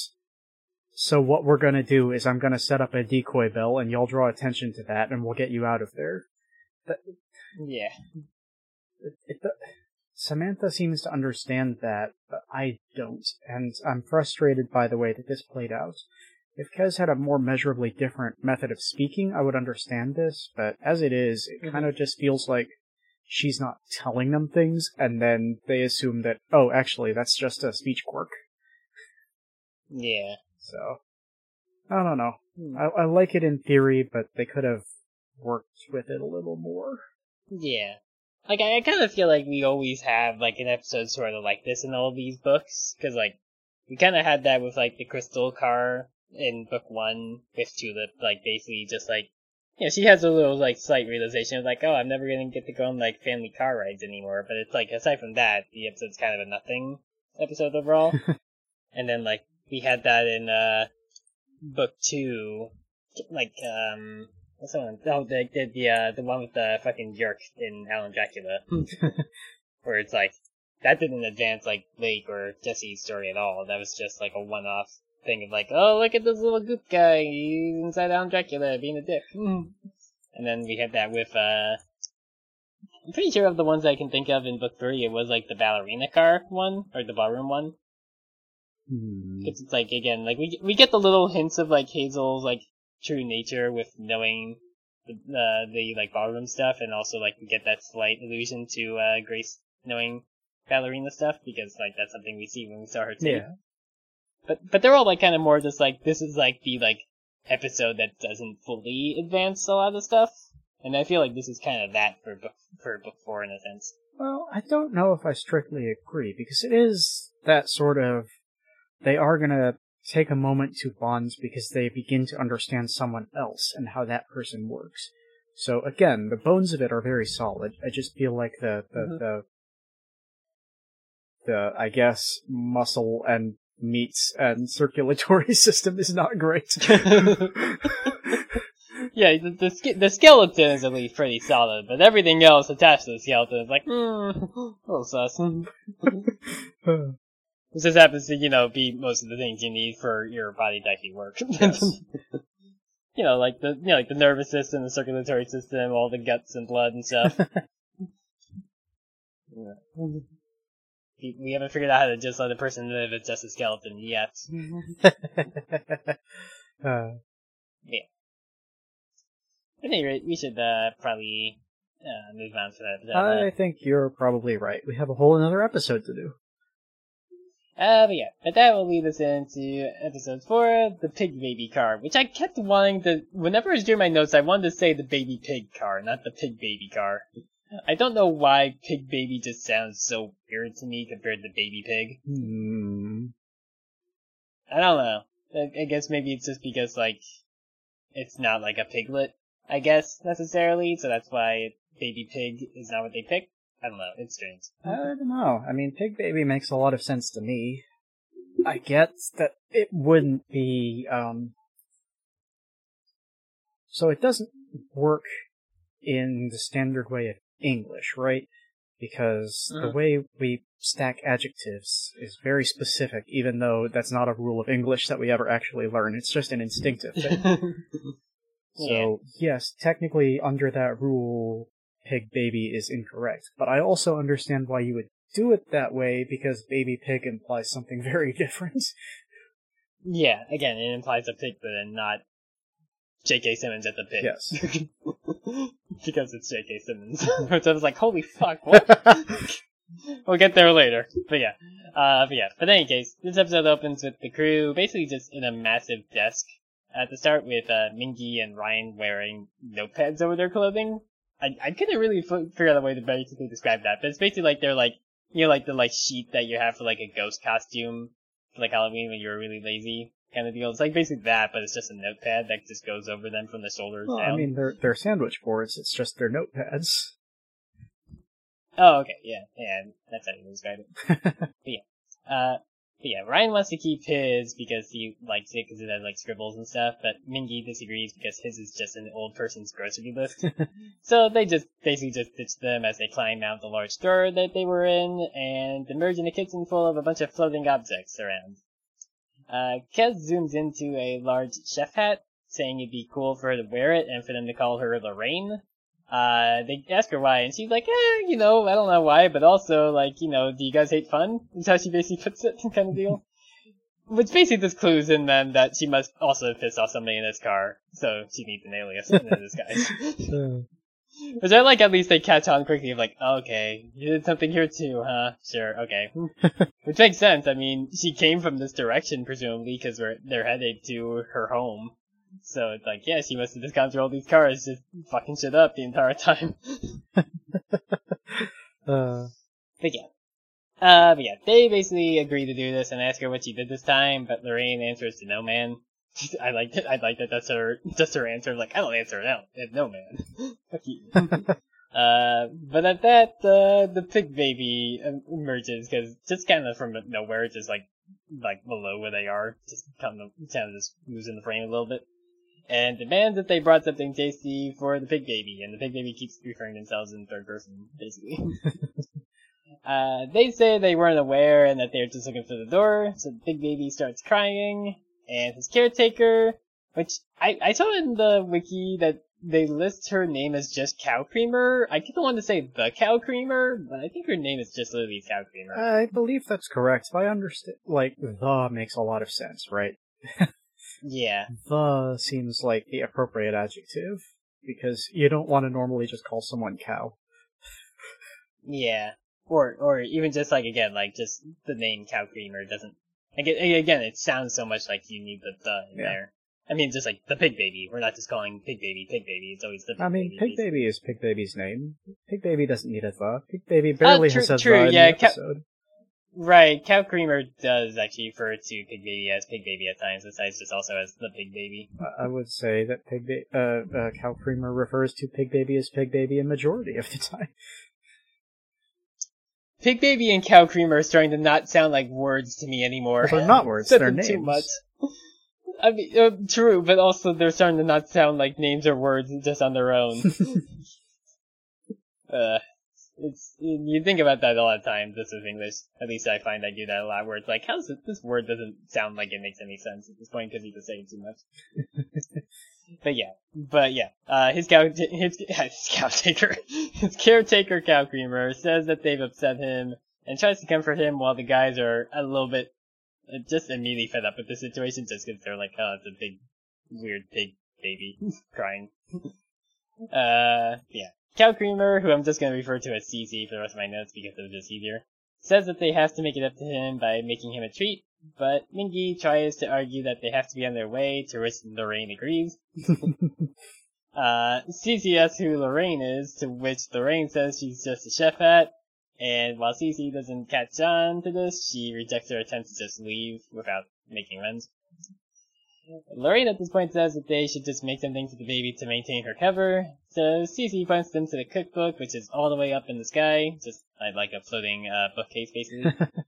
So what we're gonna do is I'm gonna set up a decoy bell and y'all draw attention to that and we'll get you out of there.
But, Yeah,
It, it, Samantha seems to understand that, but I don't, and I'm frustrated by the way that this played out. If Kez had a more measurably different method of speaking, I would understand this, but as it is, it
Mhm.
kind of just feels like she's not telling them things, and then they assume that, oh, actually, that's just a speech quirk.
yeah.
So, I don't know.
Hmm.
I, I like it in theory, but they could have worked with it a little more.
Yeah. Like, I, I kind of feel like we always have, like, an episode sort of like this in all these books, cause, like, we kind of had that with, like, the crystal car in book one with Tulip, like, basically just, like, you know, she has a little, like, slight realization of, like, oh, I'm never gonna get to go on, like, family car rides anymore, but it's, like, aside from that, the episode's kind of a nothing episode overall. and then, like, we had that in, uh, book two, like, um, What's that one? Oh, the the the, uh, the one with the fucking jerk in Alan Dracula, where it's like that didn't advance like Blake or Jesse's story at all. That was just like a one-off thing of like, oh, look at this little goop guy, he's inside Alan Dracula being a dick. And then we had that with, uh, I'm pretty sure of the ones I can think of in book three, it was like the ballerina car one, or the ballroom one.
Hmm.
It's, it's like, again, like we, we get the little hints of like Hazel's like true nature with knowing the, uh, the like ballroom stuff and also like we get that slight allusion to, uh, Grace knowing ballerina stuff because like that's something we see when we saw her too.
Yeah.
But but they're all like kind of more just like this is like the like episode that doesn't fully advance a lot of stuff, and I feel like this is kind of that for book for book four in a sense.
Well, I don't know if I strictly agree because it is that sort of they are gonna take a moment to bond because they begin to understand someone else and how that person works. So again, the bones of it are very solid. I just feel like the the
Mhm.
the, the I guess muscle and meats and circulatory system is not great.
yeah, the the, ske- the skeleton is at least pretty solid, but everything else attached to the skeleton is like, hmm, a little sus. This just happens to, you know, be most of the things you need for your body to actually work.
Yes.
you know, like the, you know, like the nervous system, the circulatory system, all the guts and blood and stuff. Yeah. We haven't figured out how to just let a person live as just a skeleton yet.
uh,
At any rate, we should uh, probably uh, move on to that.
I think you're probably right. We have a whole another episode to do.
Uh, but yeah, but that will lead us into episode four, the pig baby car, which I kept wanting to, whenever I was doing my notes, I wanted to say the baby pig car, not the pig baby car. I don't know why pig baby just sounds so weird to me compared to baby pig.
Hmm.
I don't know. I, I guess maybe it's just because, like, it's not like a piglet, I guess, necessarily, so that's why baby pig is not what they pick. I don't know, it's strange.
I don't know. I mean, Pig Baby makes a lot of sense to me. I guess that it wouldn't be, um, so it doesn't work in the standard way of English, right? Because the
Mhm.
way we stack adjectives is very specific, even though that's not a rule of English that we ever actually learn. It's just an instinctive thing. So, yes, technically under that rule, pig baby is incorrect. But I also understand why you would do it that way because baby pig implies something very different.
yeah, again, it implies a piglet and not J.K. Simmons at the pit.
Yes.
because it's J.K. Simmons. so I was like, holy fuck, what? we'll get there later. But yeah. Uh, but yeah. But in any case, this episode opens with the crew basically just in a massive desk at the start with, uh, Mingy and Ryan wearing notepads over their clothing. I, I couldn't really f- figure out a way to basically describe that, but it's basically like they're like, you know, like the like sheet that you have for like a ghost costume for like Halloween when you're really lazy kind of deal. It's like basically that, but it's just a notepad that just goes over them from the shoulders
well,
down.
I mean, they're, they're sandwich boards, it's just their notepads.
Oh, okay, yeah, yeah, that's how you describe it. but yeah, uh, but yeah, Ryan wants to keep his because he likes it because it has like scribbles and stuff, but Mingy disagrees because his is just an old person's grocery list. so they just basically just ditch them as they climb out the large door that they were in and emerge in a kitchen full of a bunch of floating objects around. Uh, Kez zooms into a large chef hat, saying it'd be cool for her to wear it and for them to call her Lorraine. Uh, they ask her why, and she's like, eh, you know, I don't know why, but also, like, you know, do you guys hate fun? Is how she basically puts it, kind of deal. Which basically just clues in then that she must also have pissed off somebody in this car, so she needs an alias in this disguise. Which I like at least they catch on quickly of like, okay, you did something here too, huh? Sure, okay. Which makes sense. I mean, she came from this direction, presumably, because they're headed to her home. So it's like, yeah, she must have just gone through all these cars, just fucking shit up the entire time.
uh,
But yeah. Uh, but yeah, they basically agree to do this and ask her what she did this time, but Lorraine answers to no man. I like it. I like that. That's her. That's her answer. Like I don't answer no. No man. Fuck you. uh, but at that, uh, the pig baby emerges because just kind of from nowhere, just like like below where they are, just kind of kind of just moves in the frame a little bit, and demands that they brought something tasty for the pig baby, and the pig baby keeps referring themselves in third person, basically. Uh, they say they weren't aware and that they're just looking for the door, so the big baby starts crying, and his caretaker, which I, I saw in the wiki that they list her name as just Cow Creamer. I keep wanting to say the Cow Creamer, but I think her name is just literally Cow Creamer.
I believe that's correct. If I understand, like the makes a lot of sense, right?
yeah.
The seems like the appropriate adjective because you don't want to normally just call someone cow.
Yeah. Or or even just like again, like just the name Cow Creamer doesn't. Again, again, it sounds so much like you need the the in
Yeah.
there. I mean, just like the pig baby. We're not just calling pig baby pig baby. It's always the pig baby.
I mean,
baby.
Pig Baby is Pig Baby's name. Pig Baby doesn't need a the. Pig Baby barely
true-
has a
true,
the in
yeah,
episode.
Right, Cow Creamer does actually refer to Pig Baby as Pig Baby at times, besides just also as the Pig Baby.
I- I would say that Pig ba- uh, uh, Cow Creamer refers to Pig Baby as Pig Baby a majority of the time.
Pig Baby and Cow Creamer are starting to not sound like words to me anymore.
They're not words, they're names.
too much. I mean, uh, true, but also they're starting to not sound like names or words just on their own. uh, it's you think about that a lot of times. This is English. At least I find I do that a lot. Where it's like, how's it, this word doesn't sound like it makes any sense at this point because you just say it too much. but yeah, but yeah, uh, his cow, his, his taker, his caretaker cow creamer says that they've upset him and tries to comfort him while the guys are a little bit uh, just immediately fed up with the situation just because they're like, oh, it's a big, weird pig baby crying. Uh, yeah. Cow Creamer, who I'm just gonna refer to as CC for the rest of my notes because it was just easier, says that they have to make it up to him by making him a treat, but Mingy tries to argue that they have to be on their way, to which Lorraine agrees. Uh, CC asks who Lorraine is, to which Lorraine says she's just a chef hat, and while CC doesn't catch on to this, she rejects her attempt to just leave without making amends. Lorraine at this point says that they should just make something for the baby to maintain her cover, so CC points them to the cookbook, which is all the way up in the sky, just uh, like a floating uh, bookcase basically.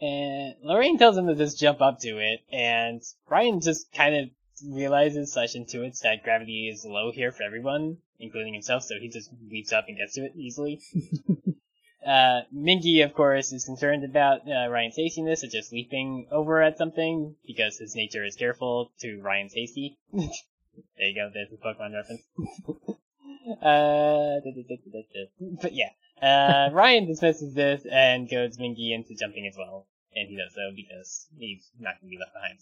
and Lorraine tells him to just jump up to it, and Ryan just kind of realizes slash intuits that gravity is low here for everyone, including himself, so he just leaps up and gets to it easily. uh, Mingy, of course, is concerned about uh, Ryan's hastiness of just leaping over at something, because his nature is careful to Ryan's hasty. there you go, there's the Pokemon reference. uh, but yeah, uh, Ryan dismisses this and goads Mingy into jumping as well, and he does so because he's not going to be left behind.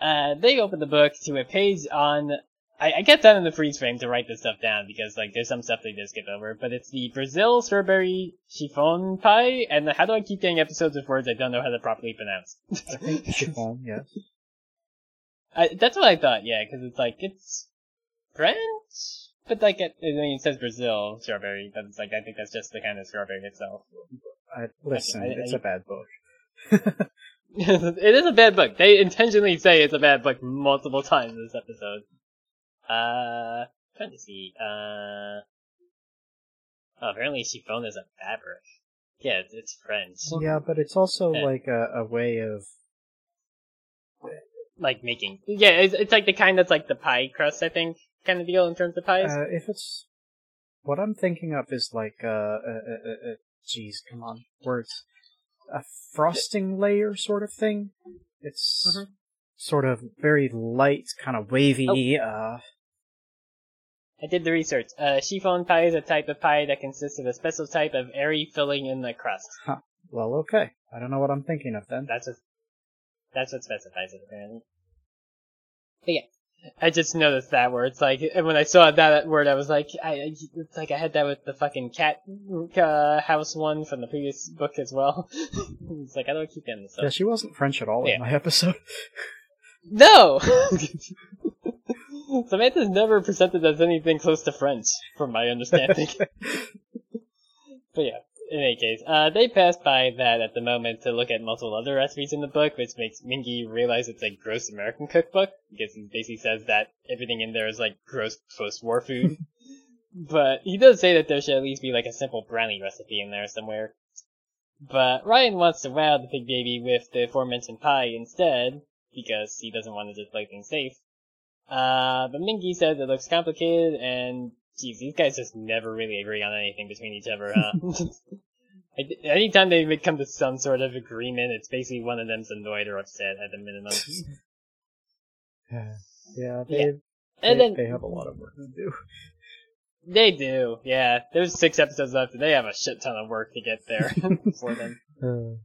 Uh, they open the book to a page on. I, I kept that in the freeze frame to write this stuff down because like there's some stuff they just skip over, but it's the Brazil strawberry chiffon pie, and the, how do I keep getting episodes with words I don't know how to properly pronounce?
I think chiffon, yes.
I, that's what I thought, yeah, because it's like it's French, but like it, I mean, it says Brazil strawberry, but it's like I think that's just the kind of strawberry itself.
I, listen,
I-
it's
I-
a bad book.
it is a bad book. They intentionally say it's a bad book multiple times in this episode. Uh, trying to see. Uh, oh, apparently chiffon is a fabric. Yeah, it's, it's French.
yeah, but it's also
Yeah.
like a, a way of
Like making. Yeah, it's, it's like the kind that's like the pie crust, I think, kind of deal in terms of pies.
uh, if it's what I'm thinking of is like uh, uh, uh, uh, uh geez, come on, words, a frosting layer sort of thing. It's
Mhm.
sort of very light, kind of wavy.
Oh.
Uh,
I did the research. Uh, chiffon pie is a type of pie that consists of a special type of airy filling in the crust.
well, okay, I don't know what I'm thinking of then.
That's what that's what specifies it apparently. But yeah, I just noticed that word. it's like, and when I saw that word, I was like, I, it's like I had that with the fucking cat uh, house one from the previous book as well. it's like I don't keep getting this
Yeah, she wasn't French at all
Yeah.
in my episode.
No. Samantha's never presented as anything close to French, from my understanding. But yeah, in any case, uh, they pass by that at the moment to look at multiple other recipes in the book, which makes Mingy realize it's a gross American cookbook, because he basically says that everything in there is like gross post-war food. but he does say that there should at least be like a simple brownie recipe in there somewhere. But Ryan wants to wow the pig baby with the aforementioned pie instead, because he doesn't want to just play things safe. Uh, but Mingy says it looks complicated, and geez, these guys just never really agree on anything between each other, huh? Anytime they come to some sort of agreement, it's basically one of them's annoyed or upset at the minimum.
yeah, they
And
they,
then
they have a lot of work to do.
they do, yeah. There's six episodes left, and they have a shit ton of work to get there for them.
Uh,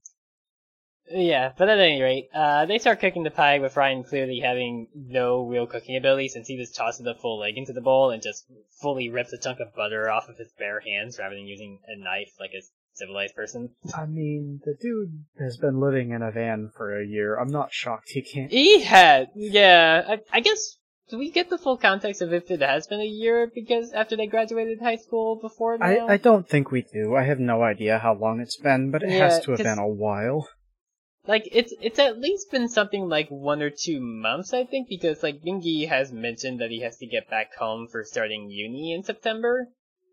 Yeah, but at any rate, uh, they start cooking the pie with Ryan clearly having no real cooking ability since he just tosses the full leg into the bowl and just fully rips a chunk of butter off of his bare hands rather than using a knife like a civilized person.
I mean, the dude has been living in a van for a year. I'm not shocked he can't.
He had, yeah, I, I guess, do we get the full context of if it has been a year because after they graduated high school before now?
I, I don't think we do. I have no idea how long it's been, but it
Yeah,
has to have been a while.
Like it's it's at least been something like one or two months, I think, because like Mingy has mentioned that he has to get back home for starting uni in September.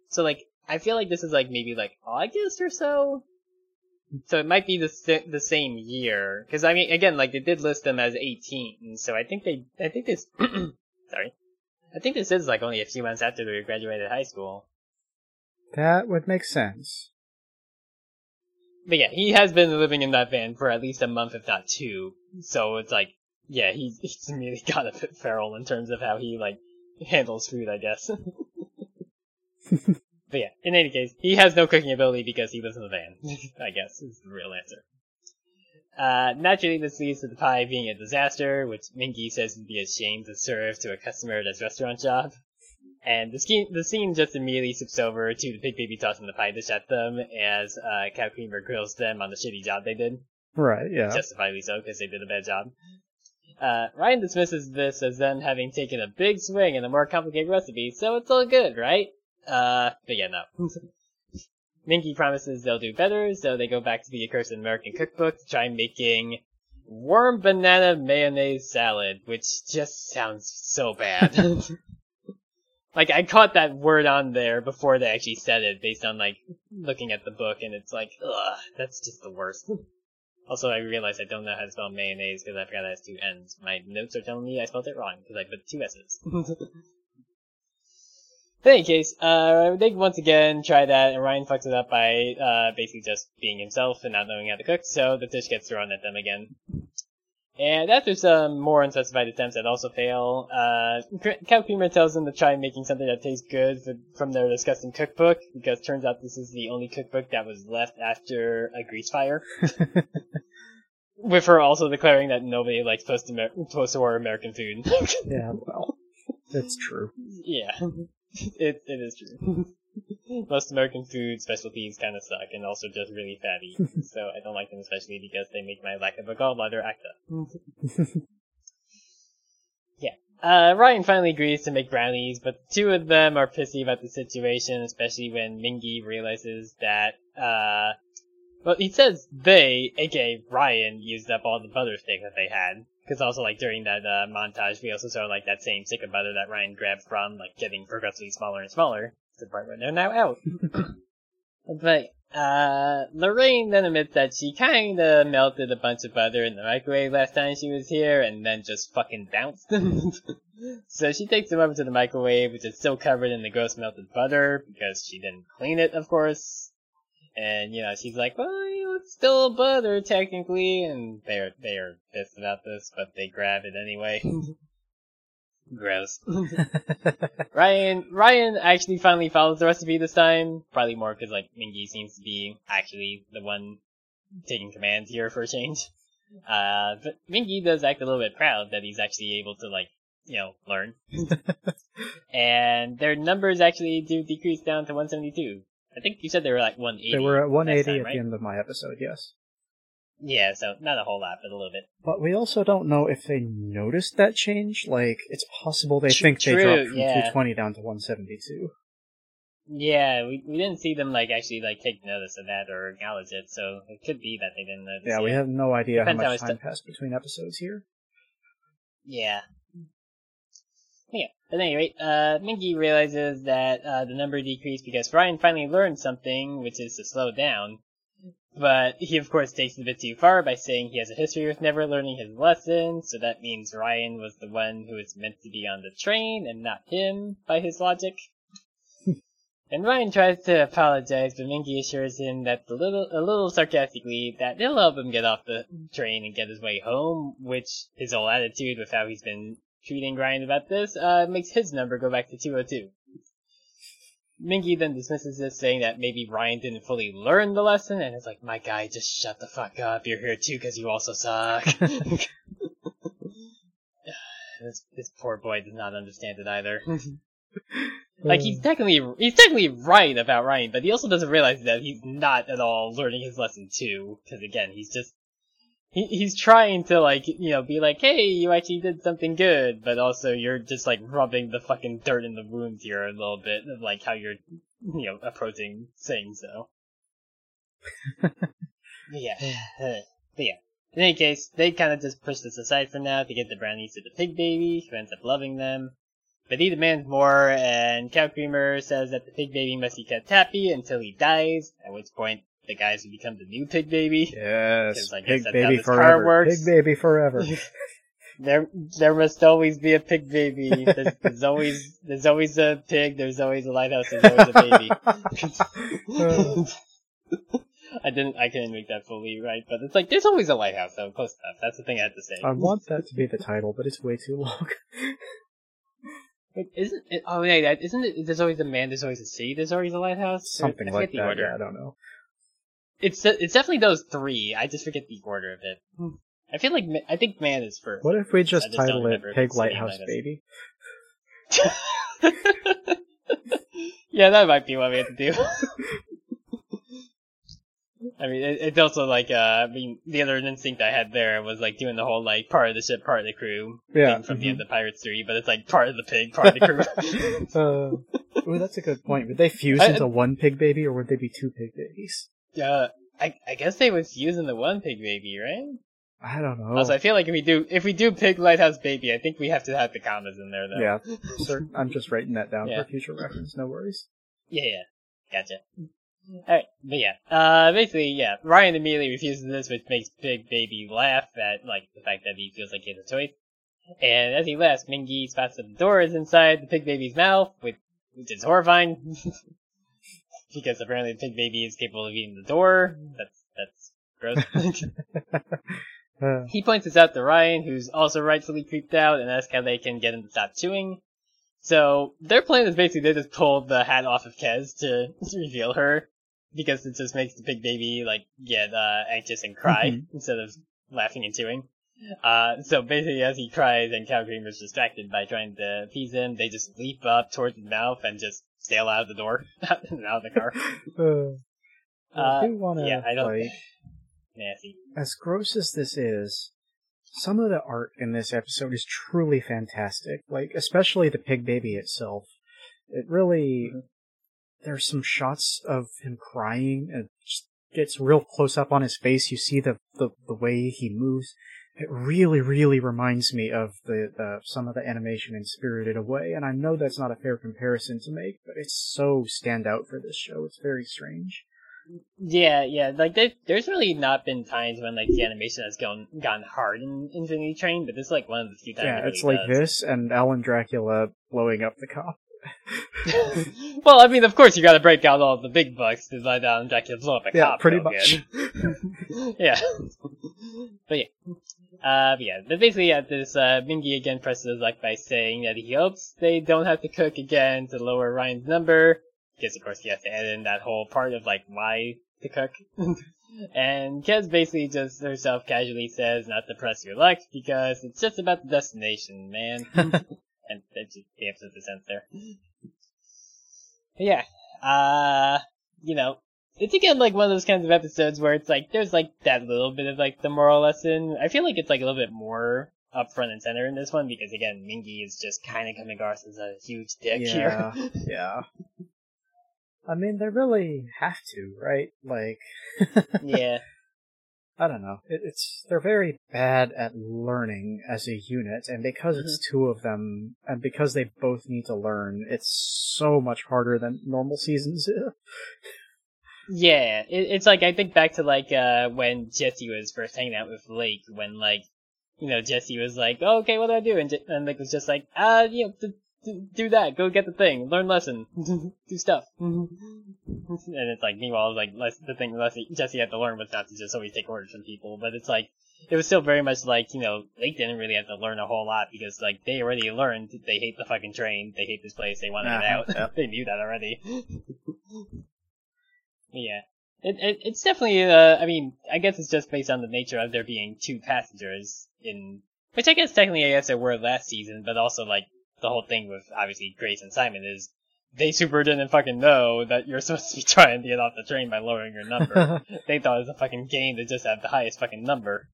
So like I feel like this is like maybe like August or so. So it might be the the same year, because I mean again like they did list them as 18, so I think they I think this sorry I think this is like only a few months after they graduated high school.
That would make sense.
But yeah, he has been living in that van for at least a month, if not two. So it's like, yeah, he's, he's really got a bit feral in terms of how he, like, handles food, I guess. but yeah, in any case, he has no cooking ability because he lives in the van, I guess, is the real answer. Uh, naturally, this leads to the pie being a disaster, which Mingy says would be ashamed to serve to a customer at his restaurant job. And the scene, the scene just immediately sips over to the pig baby tossing the pie dish at them as uh, Cow Creamer grills them on the shitty job they did.
Right, yeah.
Justifiably so, because they did a bad job. Uh, Ryan dismisses this as them having taken a big swing in a more complicated recipe, so it's all good, right? Uh, but yeah, no. Minky promises they'll do better, so they go back to the Accursed American Cookbook to try making worm banana mayonnaise salad, which just sounds so bad. like, I caught that word on there before they actually said it, based on, like, looking at the book, and it's like, ugh, that's just the worst. Also, I realized I don't know how to spell mayonnaise because I forgot it has two N's. My notes are telling me I spelled it wrong because I put two S's. In any case, uh, they once again try that, and Ryan fucks it up by uh, basically just being himself and not knowing how to cook, so the dish gets thrown at them again. And after some more unspecified attempts that also fail, uh, Cow Creamer tells them to try making something that tastes good for, from their disgusting cookbook, because turns out this is the only cookbook that was left after a grease fire. With her also declaring that nobody likes post post-war American food.
yeah, well, it's true.
yeah, it it is true. Most American food specialties kind of suck and also just really fatty, so I don't like them especially because they make my lack of a gallbladder act up. yeah. Uh, Ryan finally agrees to make brownies, but two of them are pissy about the situation, especially when Mingy realizes that, uh, well, he says they, aka Ryan, used up all the butter steak that they had. Cause also, like, during that, uh, montage, we also saw, like, that same stick of butter that Ryan grabbed from, like, getting progressively smaller and smaller. To the part they're now out. but, uh, Lorraine then admits that she kinda melted a bunch of butter in the microwave last time she was here, and then just fucking bounced. Them. so she takes them over to the microwave, which is still covered in the gross melted butter, because she didn't clean it, of course. And, you know, she's like, well, you know, it's still butter, technically, and they're, they're pissed about this, but they grab it anyway. Gross. Ryan, Ryan actually finally follows the recipe this time. Probably more because, like, Mingy seems to be actually the one taking command here for a change. Uh, but Mingy does act a little bit proud that he's actually able to, like, you know, learn. and their numbers actually do decrease down to 172. I think you said they were like 180.
They were at 180
time,
at
right?
the end of my episode, yes.
Yeah, so not a whole lot, but a little bit.
But we also don't know if they noticed that change. Like, it's possible they
Tr-
think they dropped from
yeah.
220 down to 172.
Yeah, we we didn't see them like actually like take notice of that or acknowledge it, so it could be that they didn't notice.
Yeah,
it.
we have no idea
Depends
how
how
much
it's
time
done.
passed between episodes here.
Yeah. Yeah. At any rate, uh, Minky realizes that uh, the number decreased because Ryan finally learned something, which is to slow down. But he, of course, takes it a bit too far by saying he has a history with never learning his lesson, so that means Ryan was the one who was meant to be on the train and not him, by his logic. and Ryan tries to apologize, but Minky assures him that the little, a little sarcastically that he'll help him get off the train and get his way home, which his whole attitude with how he's been treating Ryan about this, uh, makes his number go back to 202. Mingy then dismisses this, saying that maybe Ryan didn't fully learn the lesson, and it's like, my guy, just shut the fuck up. You're here too because you also suck. this, this poor boy does not understand it either. like he's uh. technically he's technically right about Ryan, but he also doesn't realize that he's not at all learning his lesson too. Because again, he's just he he's trying to like you know be like, hey, you actually did something good, but also you're just like rubbing the fucking dirt in the wound here a little bit of like how you're you know approaching saying so. yeah, but yeah. In any case, they kind of just push this aside for now to get the brownies to the pig baby, who ends up loving them. But he demands more, and Cow Creamer says that the pig baby must be kept happy until he dies, at which point the guys who become the new pig baby.
Yes,
I guess
pig
that's how
baby
this
forever.
works.
Pig baby forever.
There, there must always be a pig baby. There's, there's always, there's always a pig. There's always a lighthouse. There's always a baby. I didn't, I couldn't make that fully right, but it's like there's always a lighthouse. So close enough. That's the thing I had to say.
I want that to be the title, but it's way too long.
It isn't it? Oh yeah, that isn't it? There's always a man. There's always a sea. There's always a lighthouse.
Something like that.
order.
Yeah, I don't know.
It's it's definitely those three. I just forget the order of it. I feel like I think man is first.
What if we just,
just
title it
remember
Pig Lighthouse
Lighthouse.
Baby?
yeah, that might be what we have to do. I mean, it, it's also like, uh, I mean, the other instinct I had there was like doing the whole like part of the ship, part of the crew
Yeah.
thing from the
mhm.
end of Pirates 3, but it's like part of the pig, part of the crew.
uh, ooh, that's a good point. Would they fuse
I-
into one pig baby, or would they be two pig babies?
Uh, I, I guess they was using the one pig baby, right?
I don't know.
Also, I feel like if we do, if we do pig lighthouse baby, I think we have to have the commas in there though.
yeah, sir, I'm just writing that down
Yeah.
for future reference. No worries.
Yeah, yeah. Gotcha. Alright, but yeah. Uh, basically, yeah. Ryan immediately refuses this, which makes Pig Baby laugh at, like, the fact that he feels like he has a choice. And as he laughs, Mingy spots that the door is inside the Pig Baby's mouth, which, which is horrifying. because apparently the Pig Baby is capable of eating the door. That's, that's gross.
Uh,
He points this out to Ryan, who's also rightfully creeped out, and asks how they can get him to stop chewing. So their plan is basically they just pull the hat off of Kez to, to reveal her, because it just makes the pig baby like get uh, anxious and cry
Mhm.
instead of laughing and chewing. Uh, so basically, as he cries and Cow Cream is distracted by trying to appease him, they just leap up towards his mouth and just sail out of the door, out of the car.
uh,
Uh,
I do want to,
yeah, I don't.
like,
Nasty.
as gross as this is, some of the art in this episode is truly fantastic. Like, especially the pig baby itself. It really,
Mhm.
there's some shots of him crying and it just gets real close up on his face. You see the, the, the way he moves. It really, really reminds me of the, the, some of the animation in Spirited Away, and I know that's not a fair comparison to make, but it's so stand out for this show. It's very strange.
Yeah, yeah. Like there's really not been times when like the animation has gone gone hard in Infinity Train, but this is like one of the few times.
Yeah,
it
it's like
does.
this and Alan Dracula blowing up the cop.
well, I mean, of course, you got to break out all the big bucks to let Alan Dracula blow up a
Yeah,
cop.
pretty much.
yeah. but yeah. Uh, but yeah, but basically, yeah, this, uh, Mingy again presses his luck by saying that he hopes they don't have to cook again to lower Ryan's number. Because, of course, he has to add in that whole part of, like, why to cook. and Kez basically just herself casually says not to press your luck because it's just about the destination, man. And that just the episode the sense there. But yeah, uh, you know, it's again like one of those kinds of episodes where it's like there's like that little bit of like the moral lesson. I feel like it's like a little bit more up front and center in this one because again, Mingy is just kind of coming across as a huge dick
Yeah,
here.
yeah. I mean, they really have to, right? Like,
yeah,
I don't know. It, it's they're very bad at learning as a unit, and because it's
Mm-hmm.
two of them, and because they both need to learn, it's so much harder than normal seasons.
yeah. It, it's like I think back to like uh when Jesse was first hanging out with Lake when like you know Jesse was like, oh, okay, what do I do? And, J- and Lake was just like, uh, you know. Do that. Go get the thing. Learn lesson. do stuff. and it's like, meanwhile, like, less, the thing Leslie, Jesse had to learn was not to just always take orders from people, but it's like, it was still very much like you know Lake didn't really have to learn a whole lot because like they already learned they hate the fucking train, they hate this place, they want to get out.
yep.
they knew that already. yeah, it, it it's definitely. Uh, I mean, I guess it's just based on the nature of there being two passengers in, which I guess technically I guess there were last season, but also like the whole thing with obviously Grace and Simon is they super didn't fucking know that you're supposed to be trying to get off the train by lowering your number. they thought it was a fucking game to just have the highest fucking number.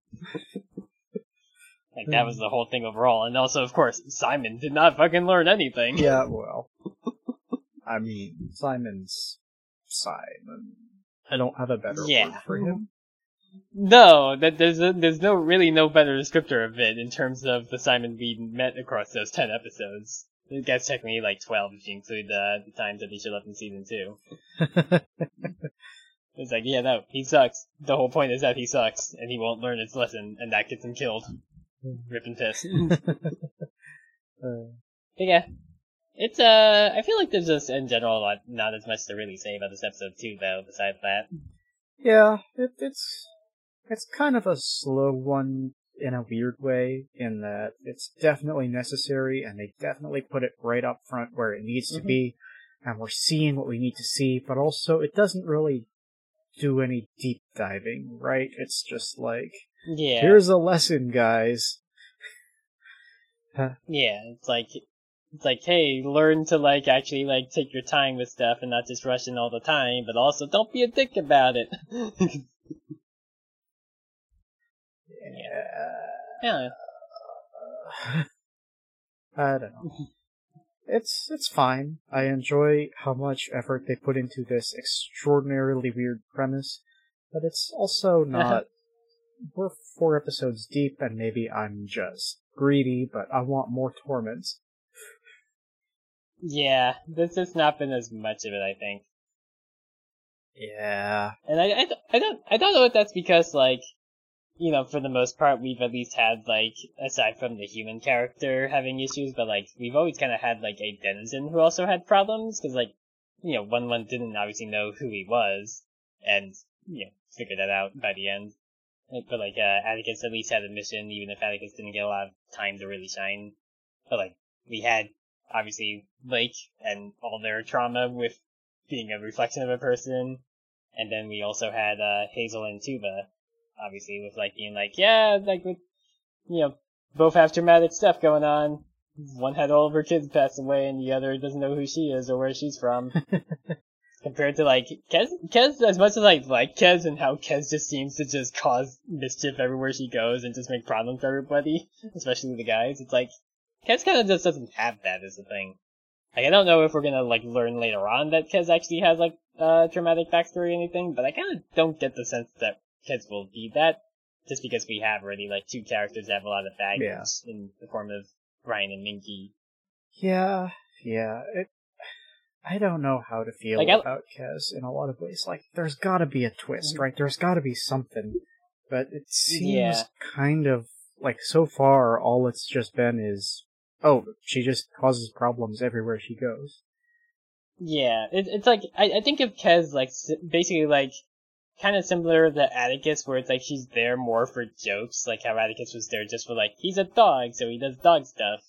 like that was hmm. the whole thing overall. And also, of course, Simon did not fucking learn anything.
yeah, well, I mean, Simon's Simon. I don't have a better
Yeah.
word for him.
No, that there's a, there's no really no better descriptor of it in terms of the Simon we met across those ten episodes. I guess technically like twelve if you include uh, the times that he showed up in season two. It's like, yeah, no, he sucks. The whole point is that he sucks, and he won't learn his lesson, and that gets him killed. Rip and piss.
Uh,
But yeah, it's uh, I feel like there's just in general like, not as much to really say about this episode too, though. Besides that,
yeah, it, it's it's kind of a slow one in a weird way, in that it's definitely necessary, and they definitely put it right up front where it needs to
Mhm.
be, and we're seeing what we need to see. But also, it doesn't really do any deep diving, right? It's just like
yeah,
here's a lesson, guys.
yeah, it's like it's like, hey, learn to like actually like take your time with stuff and not just rushing all the time, but also don't be a dick about it.
Yeah.
yeah,
I don't know. It's it's fine. I enjoy how much effort they put into this extraordinarily weird premise, but it's also not. we're four episodes deep, and maybe I'm just greedy, but I want more torment.
yeah, this has not been as much of it, I think.
Yeah.
And I, I, I don't, I don't know if that's because, like, you know, for the most part, we've at least had, like, aside from the human character having issues, but, like, we've always kind of had, like, a denizen who also had problems, because, like, you know, one one didn't obviously know who he was, and, you know, figured that out by the end. But, like, uh, Atticus at least had a mission, even if Atticus didn't get a lot of time to really shine. But, like, we had, obviously, Lake and all their trauma with being a reflection of a person, and then we also had uh, Hazel and Tuba, obviously, with like being like, yeah, like with, you know, both have traumatic stuff going on. One had all of her kids pass away, and the other doesn't know who she is or where she's from. Compared to like Kez, Kez, as much as I like Kez and how Kez just seems to just cause mischief everywhere she goes and just make problems for everybody, especially the guys. It's like Kez kind of just doesn't have that as a thing. Like I don't know if we're gonna like learn later on that Kez actually has like uh traumatic backstory or anything, but I kind of don't get the sense that Kez will be that, just because we have already like two characters that have a lot of baggage
Yeah.
in the form of Ryan and Mingy.
Yeah, yeah. It, I don't know how to feel
Like, I-
about Kez in a lot of ways. Like, there's gotta be a twist, mm-hmm. right? There's gotta be something. But it seems
Yeah.
kind of like so far, all it's just been is, oh, she just causes problems everywhere she goes.
Yeah, it, it's like I, I think of Kez like basically like kind of similar to Atticus, where it's like she's there more for jokes, like how Atticus was there just for like he's a dog, so he does dog stuff.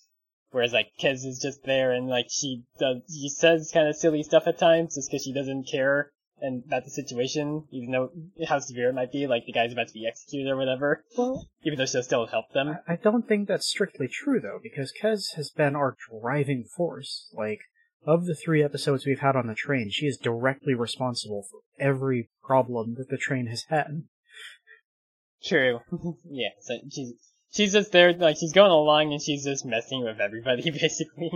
Whereas like Kez is just there and like she does, she says kind of silly stuff at times just because she doesn't care and about the situation, even though how severe it might be, like the guy's about to be executed or whatever.
Well,
Even though she'll still help them.
I, I don't think that's strictly true though, because Kez has been our driving force. Like, of the three episodes we've had on the train, she is directly responsible for every problem that the train has had.
True. yeah, so she's she's just there, like she's going along and she's just messing with everybody basically,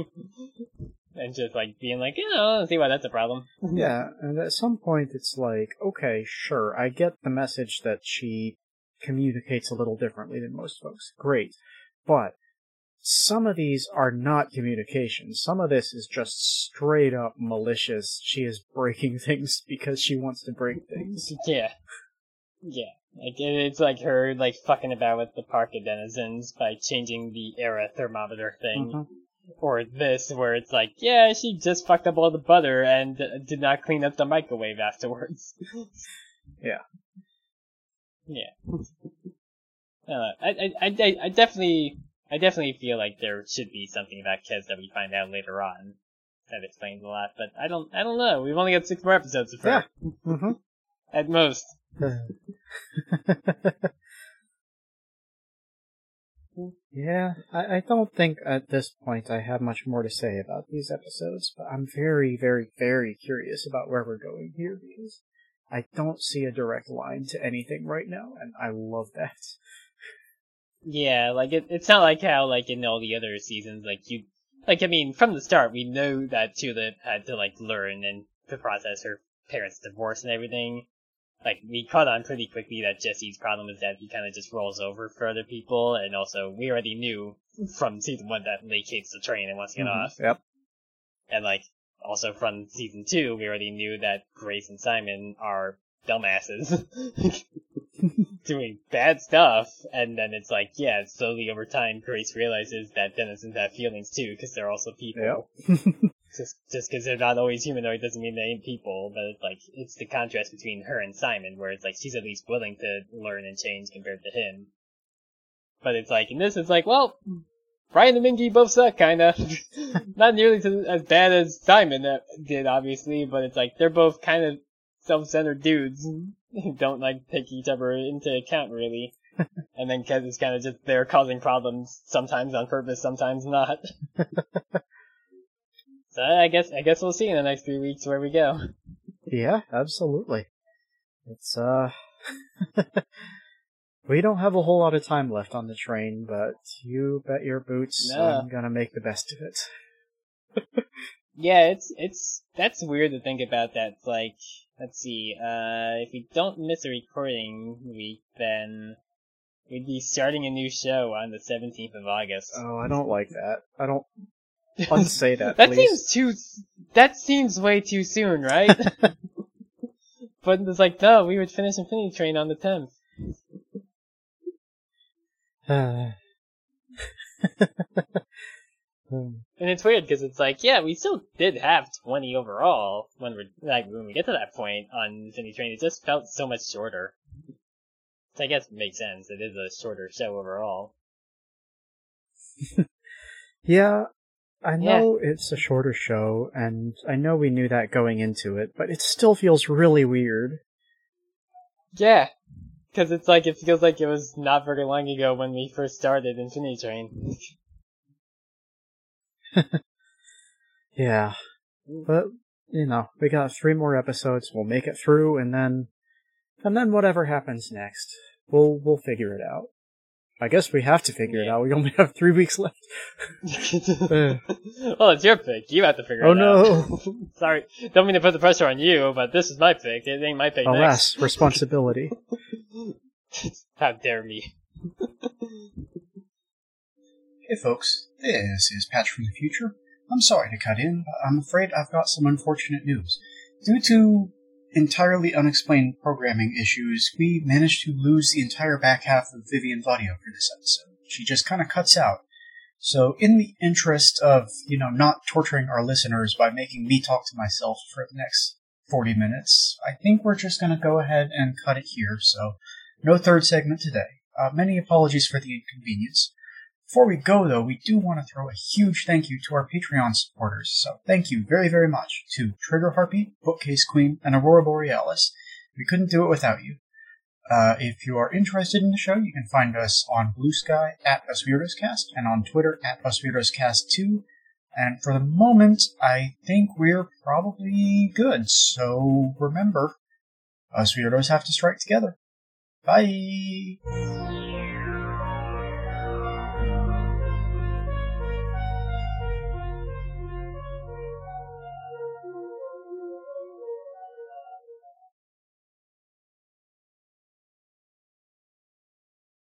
and just like being like, you know, see why that's a problem.
Yeah, and at some point it's like, okay, sure, I get the message that she communicates a little differently than most folks. Great. But some of these are not communication. Some of this is just straight up malicious. She is breaking things because she wants to break things.
Yeah, yeah. Like it's like her like fucking about with the park denizens by changing the era thermometer thing.
Mhm.
Or this, where it's like, yeah, she just fucked up all the butter and did not clean up the microwave afterwards.
Yeah.
Yeah. Uh, I, I, I, I definitely, I definitely feel like there should be something about Kez that we find out later on that explains a lot. But I don't, I don't know. We've only got six more episodes of her.
Yeah. Mm-hmm.
At most.
yeah, I, I don't think at this point I have much more to say about these episodes, but I'm very, very, very curious about where we're going here because I don't see a direct line to anything right now, and I love that.
Yeah, like it, it's not like how like in all the other seasons, like you, like I mean, from the start we know that Tulip had to like learn and to process her parents' divorce and everything, like we caught on pretty quickly that Jesse's problem is that he kind of just rolls over for other people, and also we already knew from season one that Lake hates the train and wants to get
Mhm.
off,
Yep.
and like also from season two we already knew that Grace and Simon are dumbasses doing bad stuff, and then it's like yeah, slowly over time Grace realizes that denizens have feelings too because they're also people
Yep.
just just because they're not always humanoid doesn't mean they ain't people. But it's like it's the contrast between her and Simon, where it's like she's at least willing to learn and change compared to him. But it's like in this, it's like well, Ryan and Mingy both suck, kinda. not nearly to, as bad as Simon uh, did, obviously, but it's like they're both kind of self-centered dudes don't like take each other into account really. and then Kez is kind of just there causing problems, sometimes on purpose, sometimes not. So I guess I guess we'll see in the next few weeks where we go.
Yeah, absolutely. It's uh We don't have a whole lot of time left on the train, but you bet your boots
No.
I'm gonna make the best of it.
Yeah, it's it's that's weird to think about. That like let's see, uh, if we don't miss a recording week, then we'd be starting a new show on the 17th of August.
Oh, I don't like that. I don't. unsay say that.
that
please.
seems too. That seems way too soon, right? but it's like, no, we would finish Infinity Train on the 10th.
Hmm.
And it's weird because it's like, yeah, we still did have 20 overall when we like when we get to that point on Infinity Train. It just felt so much shorter. So I guess it makes sense. It is a shorter show overall.
yeah, I know it's a shorter show, and I know we knew that going into it, but it still feels really weird.
Yeah, because it's like it feels like it was not very long ago when we first started Infinity Train.
Yeah. But, you know, we got three more episodes, we'll make it through, and then, and then whatever happens next, we'll, we'll figure it out. I guess we have to figure it out, we only have three weeks left. Uh.
well, it's your pick. You have to figure
Oh
it out.
no!
Sorry, don't mean to put the pressure on you, but this is my pick. It ain't my pick next.
Responsibility.
How dare me.
Hey folks, this is Patch from the future. I'm sorry to cut in, but I'm afraid I've got some unfortunate news. Due to entirely unexplained programming issues, we managed to lose the entire back half of Vivian's audio for this episode. She just kind of cuts out. So, in the interest of, you know, not torturing our listeners by making me talk to myself for the next 40 minutes, I think we're just going to go ahead and cut it here. So, no third segment today. Uh, many apologies for the inconvenience. Before we go, though, we do want to throw a huge thank you to our Patreon supporters. So thank you very, very much to Trigger Harpy, Bookcase Queen, and Aurora Borealis. We couldn't do it without you. Uh, if you are interested in the show, you can find us on Blue Sky at Us Cast and on Twitter at Us Weirdos Cast 2. And for the moment, I think we're probably good. So remember, us weirdos have to strike together. Bye!